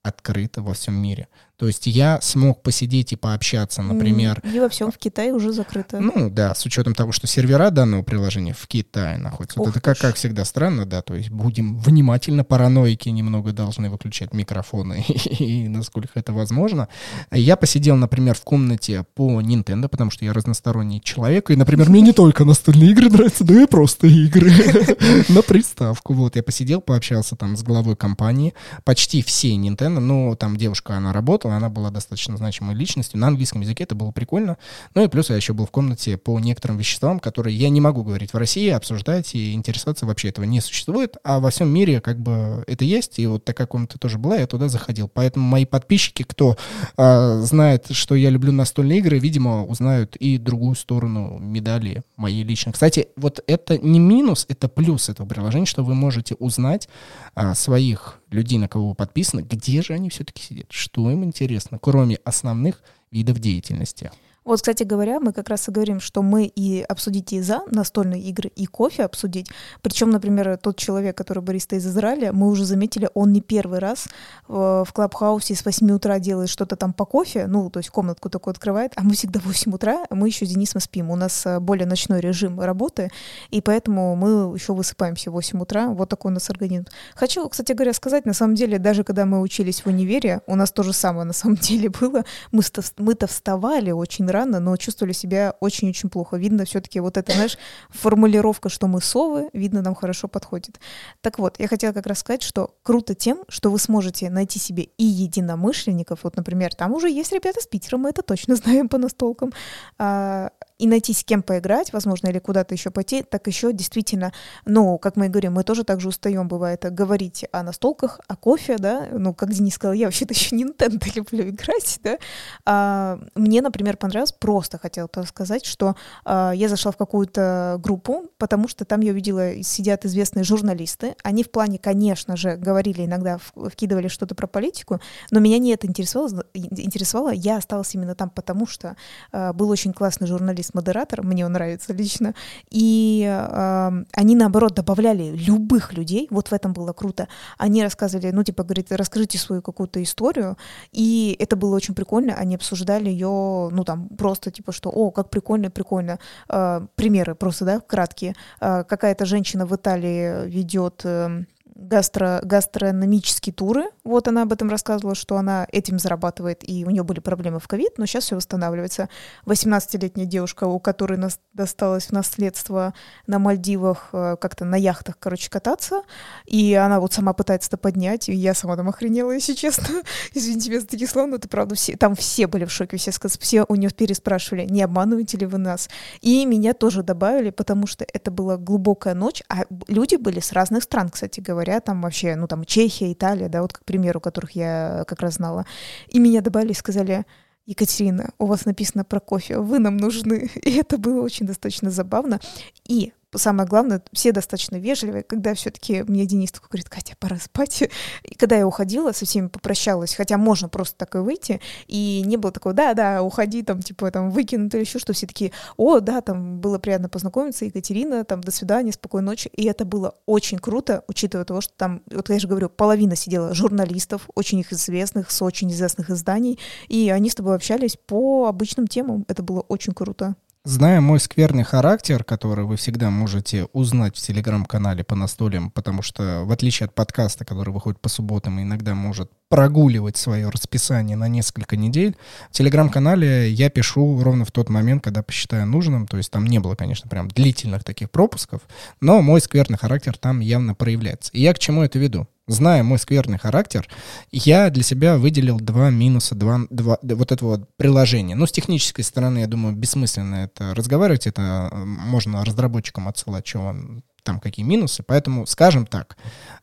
A: открыто во всем мире. То есть я смог посидеть и пообщаться, например...
B: И во всем в Китае уже закрыто.
A: Ну да, с учетом того, что сервера данного приложения в Китае находятся. Вот это как, как всегда странно, да, то есть будем внимательно, параноики немного должны выключать микрофоны, и насколько это возможно. Я посидел, например, в комнате по Nintendo, потому что я разносторонний человек, и, например, мне не только настольные игры нравятся, но и просто игры на приставку. Вот, я посидел, пообщался там с главой компании, почти все Nintendo, но там девушка, она работала, работала, она была достаточно значимой личностью. На английском языке это было прикольно. Ну и плюс я еще был в комнате по некоторым веществам, которые я не могу говорить в России, обсуждать и интересоваться вообще этого не существует, а во всем мире как бы это есть, и вот такая комната тоже была, я туда заходил. Поэтому мои подписчики, кто э, знает, что я люблю настольные игры, видимо, узнают и другую сторону медали моей личной. Кстати, вот это не минус, это плюс этого приложения, что вы можете узнать а, своих людей, на кого вы подписаны, где же они все-таки сидят, что им интересно, кроме основных видов деятельности.
B: Вот, кстати говоря, мы как раз и говорим, что мы и обсудить и за настольные игры, и кофе обсудить. Причем, например, тот человек, который бариста из Израиля, мы уже заметили, он не первый раз в Клабхаусе с 8 утра делает что-то там по кофе, ну, то есть комнатку такую открывает, а мы всегда в 8 утра, мы еще с Денисом спим. У нас э, более ночной режим работы, и поэтому мы еще высыпаемся в 8 утра. Вот такой у нас организм. Хочу, кстати говоря, сказать, на самом деле, даже когда мы учились в универе, у нас то же самое на самом деле было. Мы-то вставали очень рано, рано, но чувствовали себя очень-очень плохо. Видно все-таки вот эта, знаешь, формулировка, что мы совы, видно, нам хорошо подходит. Так вот, я хотела как раз сказать, что круто тем, что вы сможете найти себе и единомышленников, вот, например, там уже есть ребята с Питера, мы это точно знаем по настолкам, а, и найти с кем поиграть, возможно, или куда-то еще пойти, так еще действительно, ну, как мы и говорим, мы тоже также устаем, бывает, говорить о настолках, о кофе, да, ну, как Денис сказал, я вообще-то еще Nintendo люблю играть, да, а, мне, например, понравилось, просто хотела сказать, что а, я зашла в какую-то группу, потому что там я увидела, сидят известные журналисты, они в плане, конечно же, говорили иногда, вкидывали что-то про политику, но меня не это интересовало, интересовало, я осталась именно там, потому что а, был очень классный журналист модератор, мне он нравится лично, и э, они, наоборот, добавляли любых людей, вот в этом было круто. Они рассказывали, ну, типа, говорит, расскажите свою какую-то историю, и это было очень прикольно, они обсуждали ее, ну, там, просто, типа, что, о, как прикольно, прикольно. Э, примеры просто, да, краткие. Э, какая-то женщина в Италии ведет... Э, гастро, гастрономические туры. Вот она об этом рассказывала, что она этим зарабатывает, и у нее были проблемы в ковид, но сейчас все восстанавливается. 18-летняя девушка, у которой нас досталось в наследство на Мальдивах э, как-то на яхтах, короче, кататься, и она вот сама пытается это поднять, и я сама там охренела, если честно. Извините меня за такие слова, но это правда, все, там все были в шоке, все, все у нее переспрашивали, не обманываете ли вы нас? И меня тоже добавили, потому что это была глубокая ночь, а люди были с разных стран, кстати говоря говоря, там вообще, ну там Чехия, Италия, да, вот как примеру, которых я как раз знала. И меня добавили и сказали, Екатерина, у вас написано про кофе, вы нам нужны. И это было очень достаточно забавно. И самое главное, все достаточно вежливые, когда все-таки мне Денис такой говорит, Катя, пора спать. И когда я уходила, со всеми попрощалась, хотя можно просто так и выйти, и не было такого, да-да, уходи, там, типа, там, выкинут или еще что, все такие, о, да, там, было приятно познакомиться, Екатерина, там, до свидания, спокойной ночи, и это было очень круто, учитывая того, что там, вот я же говорю, половина сидела журналистов, очень их известных, с очень известных изданий, и они с тобой общались по обычным темам, это было очень круто.
A: Зная мой скверный характер, который вы всегда можете узнать в телеграм-канале по настолям, потому что, в отличие от подкаста, который выходит по субботам и иногда может прогуливать свое расписание на несколько недель, в телеграм-канале я пишу ровно в тот момент, когда посчитаю нужным, то есть там не было, конечно, прям длительных таких пропусков, но мой скверный характер там явно проявляется. И я к чему это веду? зная мой скверный характер, я для себя выделил два минуса, два, два вот этого вот приложения. Ну, с технической стороны, я думаю, бессмысленно это разговаривать, это можно разработчикам отсылать, что он там какие минусы. Поэтому, скажем так,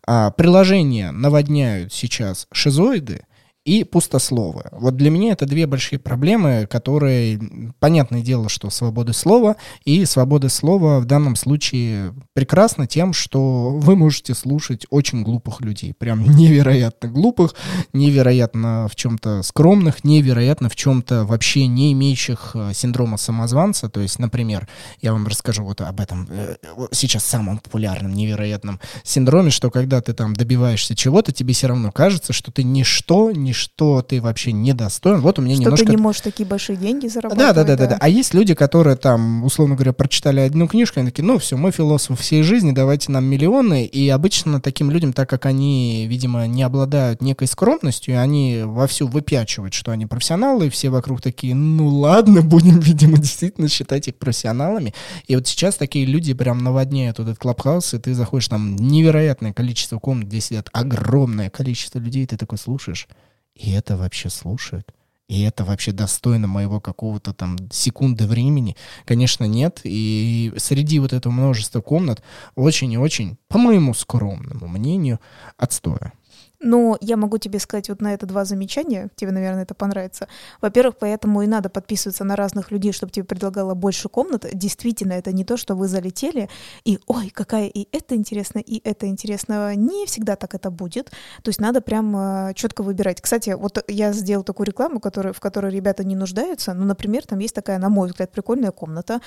A: а, приложения наводняют сейчас шизоиды, и пустословы. Вот для меня это две большие проблемы, которые, понятное дело, что свобода слова, и свобода слова в данном случае прекрасна тем, что вы можете слушать очень глупых людей, прям невероятно глупых, невероятно в чем-то скромных, невероятно в чем-то вообще не имеющих э, синдрома самозванца. То есть, например, я вам расскажу вот об этом э, сейчас самом популярном, невероятном синдроме, что когда ты там добиваешься чего-то, тебе все равно кажется, что ты ничто, ни что ты вообще недостоин. Вот у меня
B: что
A: немножко...
B: ты не можешь такие большие деньги зарабатывать.
A: Да, да, да, да, да. А есть люди, которые там, условно говоря, прочитали одну книжку, они такие, ну все, мы философ всей жизни, давайте нам миллионы. И обычно таким людям, так как они, видимо, не обладают некой скромностью, они вовсю выпячивают, что они профессионалы, и все вокруг такие, ну ладно, будем, видимо, действительно считать их профессионалами. И вот сейчас такие люди прям наводняют этот клабхаус, и ты заходишь, там невероятное количество комнат, где сидят огромное количество людей, и ты такой слушаешь, и это вообще слушают? И это вообще достойно моего какого-то там секунды времени? Конечно, нет. И среди вот этого множества комнат очень и очень, по моему скромному мнению, отстоя.
B: Но я могу тебе сказать вот на это два замечания, тебе, наверное, это понравится. Во-первых, поэтому и надо подписываться на разных людей, чтобы тебе предлагало больше комнат. Действительно, это не то, что вы залетели и «Ой, какая и это интересно, и это интересно». Не всегда так это будет. То есть надо прям э, четко выбирать. Кстати, вот я сделал такую рекламу, которая, в которой ребята не нуждаются. Ну, например, там есть такая, на мой взгляд, прикольная комната.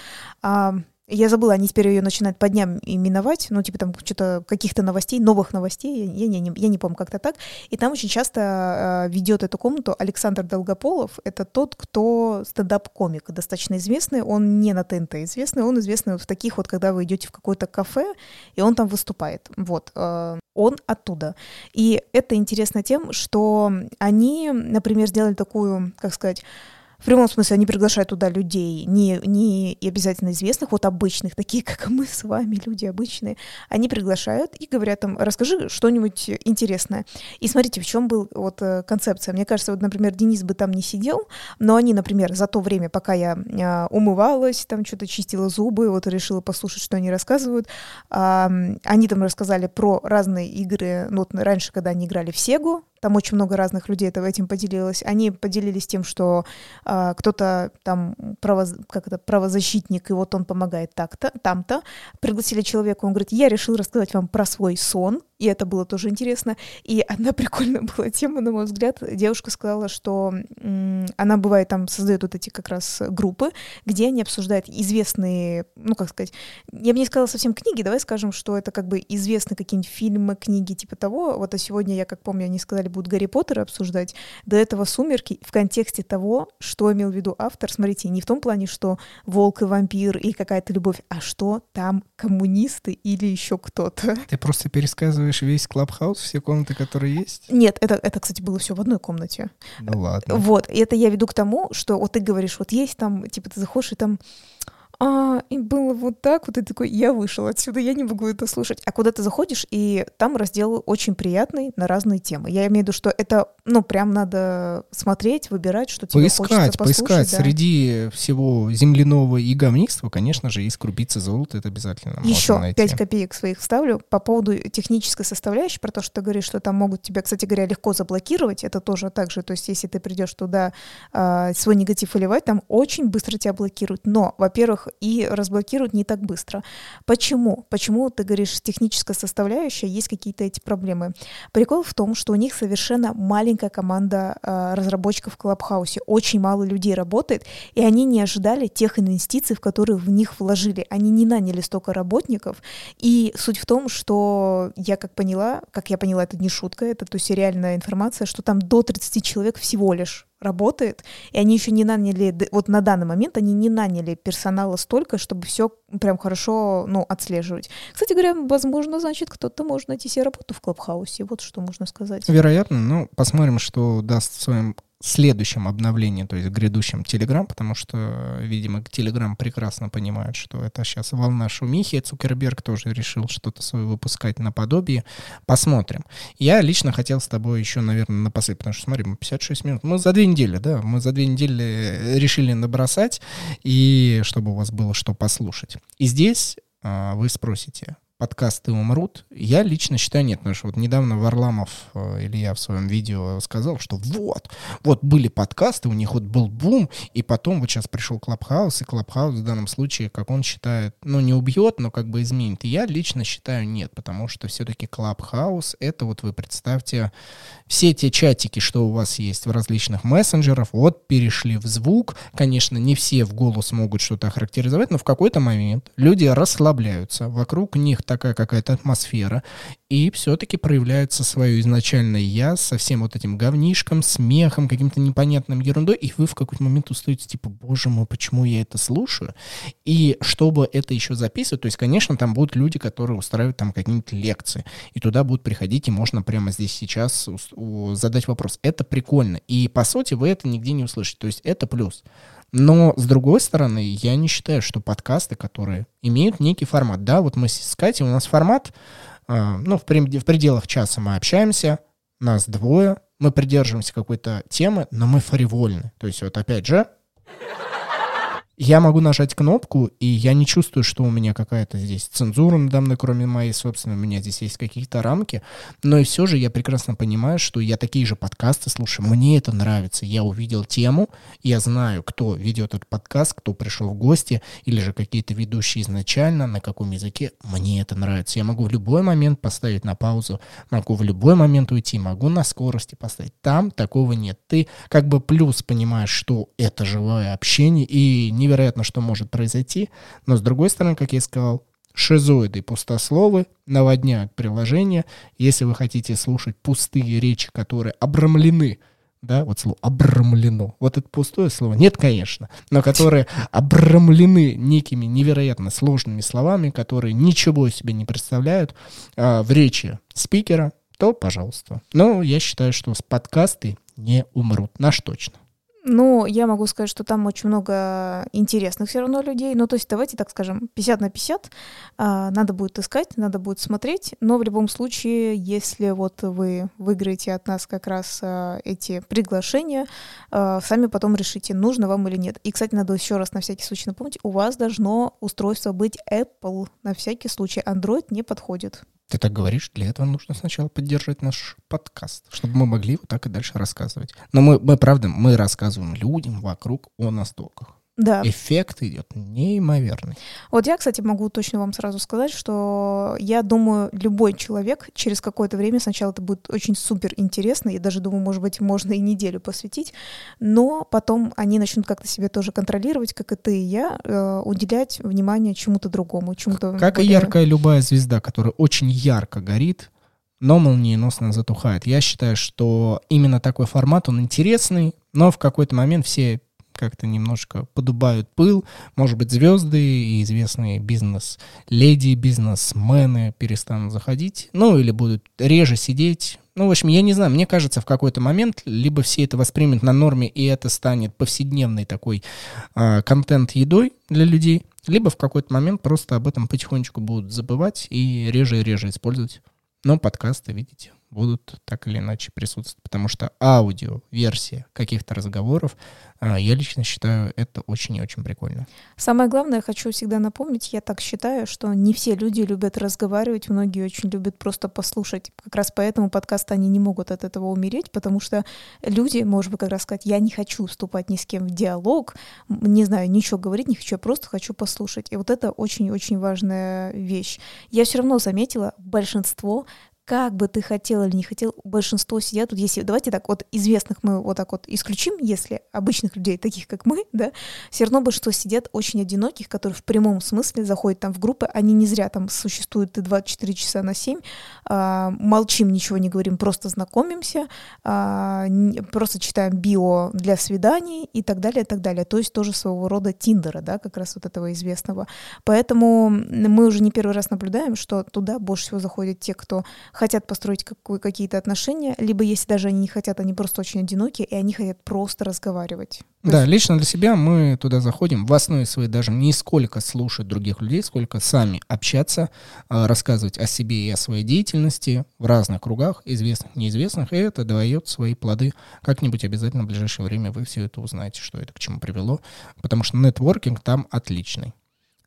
B: А, я забыла, они теперь ее начинают по дням именовать, ну, типа там что-то каких-то новостей, новых новостей, я, я, я, я не помню, как-то так. И там очень часто э, ведет эту комнату Александр Долгополов. Это тот, кто стендап-комик, достаточно известный. Он не на ТНТ известный, он известный вот в таких вот, когда вы идете в какое-то кафе, и он там выступает. Вот. Э, он оттуда. И это интересно тем, что они, например, сделали такую, как сказать, в прямом смысле они приглашают туда людей, не, не обязательно известных, вот обычных, такие, как мы с вами, люди обычные. Они приглашают и говорят там, расскажи что-нибудь интересное. И смотрите, в чем был вот э, концепция. Мне кажется, вот, например, Денис бы там не сидел, но они, например, за то время, пока я а, умывалась, там что-то чистила зубы, вот решила послушать, что они рассказывают, они там рассказали про разные игры, ну, вот раньше, когда они играли в Сегу, там очень много разных людей этого этим поделилось. Они поделились тем, что э, кто-то там право, как это, правозащитник, и вот он помогает так-то, там-то. Пригласили человека, он говорит, я решил рассказать вам про свой сон, и это было тоже интересно. И одна прикольная была тема, на мой взгляд. Девушка сказала, что она бывает там создает вот эти как раз группы, где они обсуждают известные, ну как сказать, я бы не сказала совсем книги, давай скажем, что это как бы известные какие-нибудь фильмы, книги типа того. Вот а сегодня, я как помню, они сказали, будут Гарри Поттера обсуждать. До этого «Сумерки» в контексте того, что имел в виду автор. Смотрите, не в том плане, что волк и вампир и какая-то любовь, а что там коммунисты или еще кто-то.
A: Ты просто пересказываешь весь клабхаус, все комнаты, которые есть?
B: Нет, это, это, кстати, было все в одной комнате.
A: Ну ладно.
B: Вот, и это я веду к тому, что вот ты говоришь, вот есть там, типа, ты заходишь, и там а, и было вот так, вот и такой, я вышел отсюда, я не могу это слушать. А куда ты заходишь, и там раздел очень приятный на разные темы. Я имею в виду, что это, ну, прям надо смотреть, выбирать, что тебе
A: поискать,
B: хочется
A: послушать. Поискать, да. Среди всего земляного и говнистого, конечно же, есть крупица золота, это обязательно
B: Еще пять копеек своих вставлю по поводу технической составляющей, про то, что ты говоришь, что там могут тебя, кстати говоря, легко заблокировать, это тоже так же, то есть если ты придешь туда э, свой негатив выливать, там очень быстро тебя блокируют. Но, во-первых, и разблокируют не так быстро. Почему? Почему ты говоришь, техническая составляющая, есть какие-то эти проблемы? Прикол в том, что у них совершенно маленькая команда э, разработчиков в Клабхаусе, очень мало людей работает, и они не ожидали тех инвестиций, в которые в них вложили. Они не наняли столько работников, и суть в том, что я как поняла, как я поняла, это не шутка, это то есть реальная информация, что там до 30 человек всего лишь работает, и они еще не наняли, вот на данный момент они не наняли персонала столько, чтобы все прям хорошо, ну, отслеживать. Кстати говоря, возможно, значит, кто-то может найти себе работу в Клабхаусе, вот что можно сказать.
A: Вероятно, ну, посмотрим, что даст в своем следующем обновлении, то есть грядущем Telegram, потому что, видимо, Telegram прекрасно понимает, что это сейчас волна шумихи. Цукерберг тоже решил что-то свое выпускать наподобие. Посмотрим. Я лично хотел с тобой еще, наверное, напоследок, потому что, смотри, мы 56 минут. Мы за две недели, да, мы за две недели решили набросать, и чтобы у вас было что послушать. И здесь а, вы спросите, подкасты умрут? Я лично считаю нет, потому что вот недавно Варламов э, или я в своем видео сказал, что вот, вот были подкасты, у них вот был бум, и потом вот сейчас пришел Clubhouse, и Clubhouse в данном случае, как он считает, ну не убьет, но как бы изменит. И я лично считаю нет, потому что все-таки Clubhouse это вот вы представьте все те чатики, что у вас есть в различных мессенджерах, вот перешли в звук, конечно, не все в голос могут что-то охарактеризовать, но в какой-то момент люди расслабляются, вокруг них такая какая-то атмосфера, и все-таки проявляется свое изначальное «я» со всем вот этим говнишком, смехом, каким-то непонятным ерундой, и вы в какой-то момент устаете, типа, боже мой, почему я это слушаю? И чтобы это еще записывать, то есть, конечно, там будут люди, которые устраивают там какие-нибудь лекции, и туда будут приходить, и можно прямо здесь сейчас задать вопрос. Это прикольно, и, по сути, вы это нигде не услышите, то есть это плюс. Но, с другой стороны, я не считаю, что подкасты, которые имеют некий формат, да, вот мы с Катей, у нас формат, э, ну, в, пределах часа мы общаемся, нас двое, мы придерживаемся какой-то темы, но мы фривольны. То есть вот опять же, я могу нажать кнопку, и я не чувствую, что у меня какая-то здесь цензура надо мной, кроме моей собственной, у меня здесь есть какие-то рамки, но и все же я прекрасно понимаю, что я такие же подкасты слушаю, мне это нравится, я увидел тему, я знаю, кто ведет этот подкаст, кто пришел в гости, или же какие-то ведущие изначально, на каком языке, мне это нравится. Я могу в любой момент поставить на паузу, могу в любой момент уйти, могу на скорости поставить. Там такого нет. Ты как бы плюс понимаешь, что это живое общение, и не невероятно, что может произойти, но с другой стороны, как я сказал, шизоиды, пустословы наводняют приложение. Если вы хотите слушать пустые речи, которые обрамлены, да, вот слово обрамлено, вот это пустое слово, нет, конечно, но которые обрамлены некими невероятно сложными словами, которые ничего себе не представляют а, в речи спикера, то пожалуйста. Но я считаю, что с подкасты не умрут, наш точно.
B: Ну, я могу сказать, что там очень много интересных все равно людей. Ну, то есть давайте так скажем, 50 на 50. А, надо будет искать, надо будет смотреть. Но в любом случае, если вот вы выиграете от нас как раз а, эти приглашения, а, сами потом решите, нужно вам или нет. И, кстати, надо еще раз на всякий случай напомнить, у вас должно устройство быть Apple. На всякий случай Android не подходит.
A: Ты так говоришь, для этого нужно сначала поддержать наш подкаст, чтобы мы могли вот так и дальше рассказывать. Но мы, мы правда, мы рассказываем людям вокруг о настолках.
B: Да.
A: Эффект идет неимоверный.
B: Вот я, кстати, могу точно вам сразу сказать, что я думаю, любой человек через какое-то время сначала это будет очень супер интересно, я даже думаю, может быть, можно и неделю посвятить, но потом они начнут как-то себе тоже контролировать, как и ты и я, э, уделять внимание чему-то другому, чему-то...
A: Как более... и яркая любая звезда, которая очень ярко горит, но молниеносно затухает. Я считаю, что именно такой формат, он интересный, но в какой-то момент все как-то немножко подубают пыл. Может быть, звезды и известные бизнес-леди, бизнесмены перестанут заходить, ну, или будут реже сидеть. Ну, в общем, я не знаю, мне кажется, в какой-то момент либо все это воспримут на норме, и это станет повседневной такой э, контент-едой для людей, либо в какой-то момент просто об этом потихонечку будут забывать и реже и реже использовать. Но подкасты, видите, будут так или иначе присутствовать, потому что аудио-версия каких-то разговоров, а, я лично считаю, это очень и очень прикольно.
B: Самое главное, хочу всегда напомнить, я так считаю, что не все люди любят разговаривать, многие очень любят просто послушать. Как раз поэтому подкасты, они не могут от этого умереть, потому что люди, может быть, как раз сказать, я не хочу вступать ни с кем в диалог, не знаю, ничего говорить не хочу, я просто хочу послушать. И вот это очень-очень важная вещь. Я все равно заметила, большинство как бы ты хотел или не хотел, большинство сидят тут, если, давайте так, вот известных мы вот так вот исключим, если обычных людей, таких как мы, да, все равно большинство сидят очень одиноких, которые в прямом смысле заходят там в группы, они не зря там существуют 24 часа на 7, а, молчим, ничего не говорим, просто знакомимся, а, не, просто читаем био для свиданий и так далее, и так далее, то есть тоже своего рода Тиндера, да, как раз вот этого известного. Поэтому мы уже не первый раз наблюдаем, что туда больше всего заходят те, кто хотят построить какие-то отношения, либо если даже они не хотят, они просто очень одиноки, и они хотят просто разговаривать.
A: Да, есть... лично для себя мы туда заходим в основе своей даже не сколько слушать других людей, сколько сами общаться, а, рассказывать о себе и о своей деятельности в разных кругах, известных, неизвестных, и это дает свои плоды. Как-нибудь обязательно в ближайшее время вы все это узнаете, что это к чему привело, потому что нетворкинг там отличный.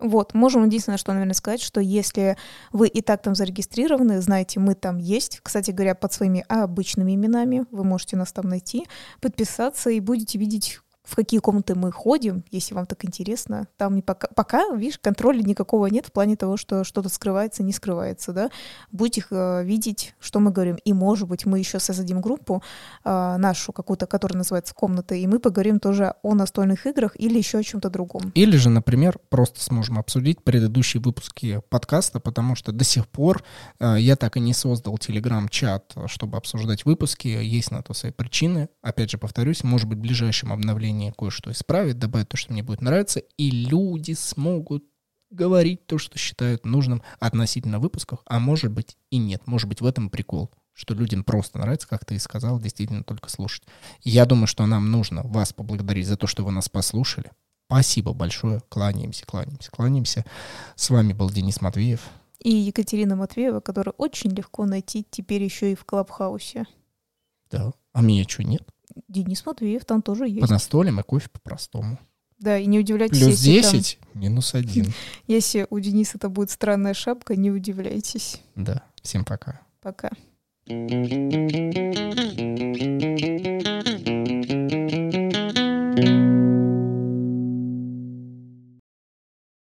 B: Вот, можем единственное, что, наверное, сказать, что если вы и так там зарегистрированы, знаете, мы там есть, кстати говоря, под своими обычными именами, вы можете нас там найти, подписаться и будете видеть в какие комнаты мы ходим, если вам так интересно. Там не пока, пока, видишь, контроля никакого нет в плане того, что что-то скрывается, не скрывается, да. Будете э, видеть, что мы говорим. И, может быть, мы еще создадим группу э, нашу какую-то, которая называется «Комната», и мы поговорим тоже о настольных играх или еще о чем-то другом.
A: Или же, например, просто сможем обсудить предыдущие выпуски подкаста, потому что до сих пор э, я так и не создал телеграм-чат, чтобы обсуждать выпуски. Есть на то свои причины. Опять же, повторюсь, может быть, в ближайшем обновлении мне кое-что исправить, добавить то, что мне будет нравиться, и люди смогут говорить то, что считают нужным относительно выпусков, а может быть и нет. Может быть в этом прикол, что людям просто нравится, как ты и сказал, действительно только слушать. Я думаю, что нам нужно вас поблагодарить за то, что вы нас послушали. Спасибо большое. Кланяемся, кланяемся, кланяемся. С вами был Денис Матвеев.
B: И Екатерина Матвеева, которую очень легко найти теперь еще и в Клабхаусе.
A: Да. А меня что, нет?
B: Денис Матвеев там тоже есть.
A: По настолям и кофе по-простому.
B: Да, и не удивляйтесь,
A: Плюс
B: если, там-
A: 10, минус 1.
B: если у Дениса это будет странная шапка, не удивляйтесь.
A: Да, всем пока.
B: Пока.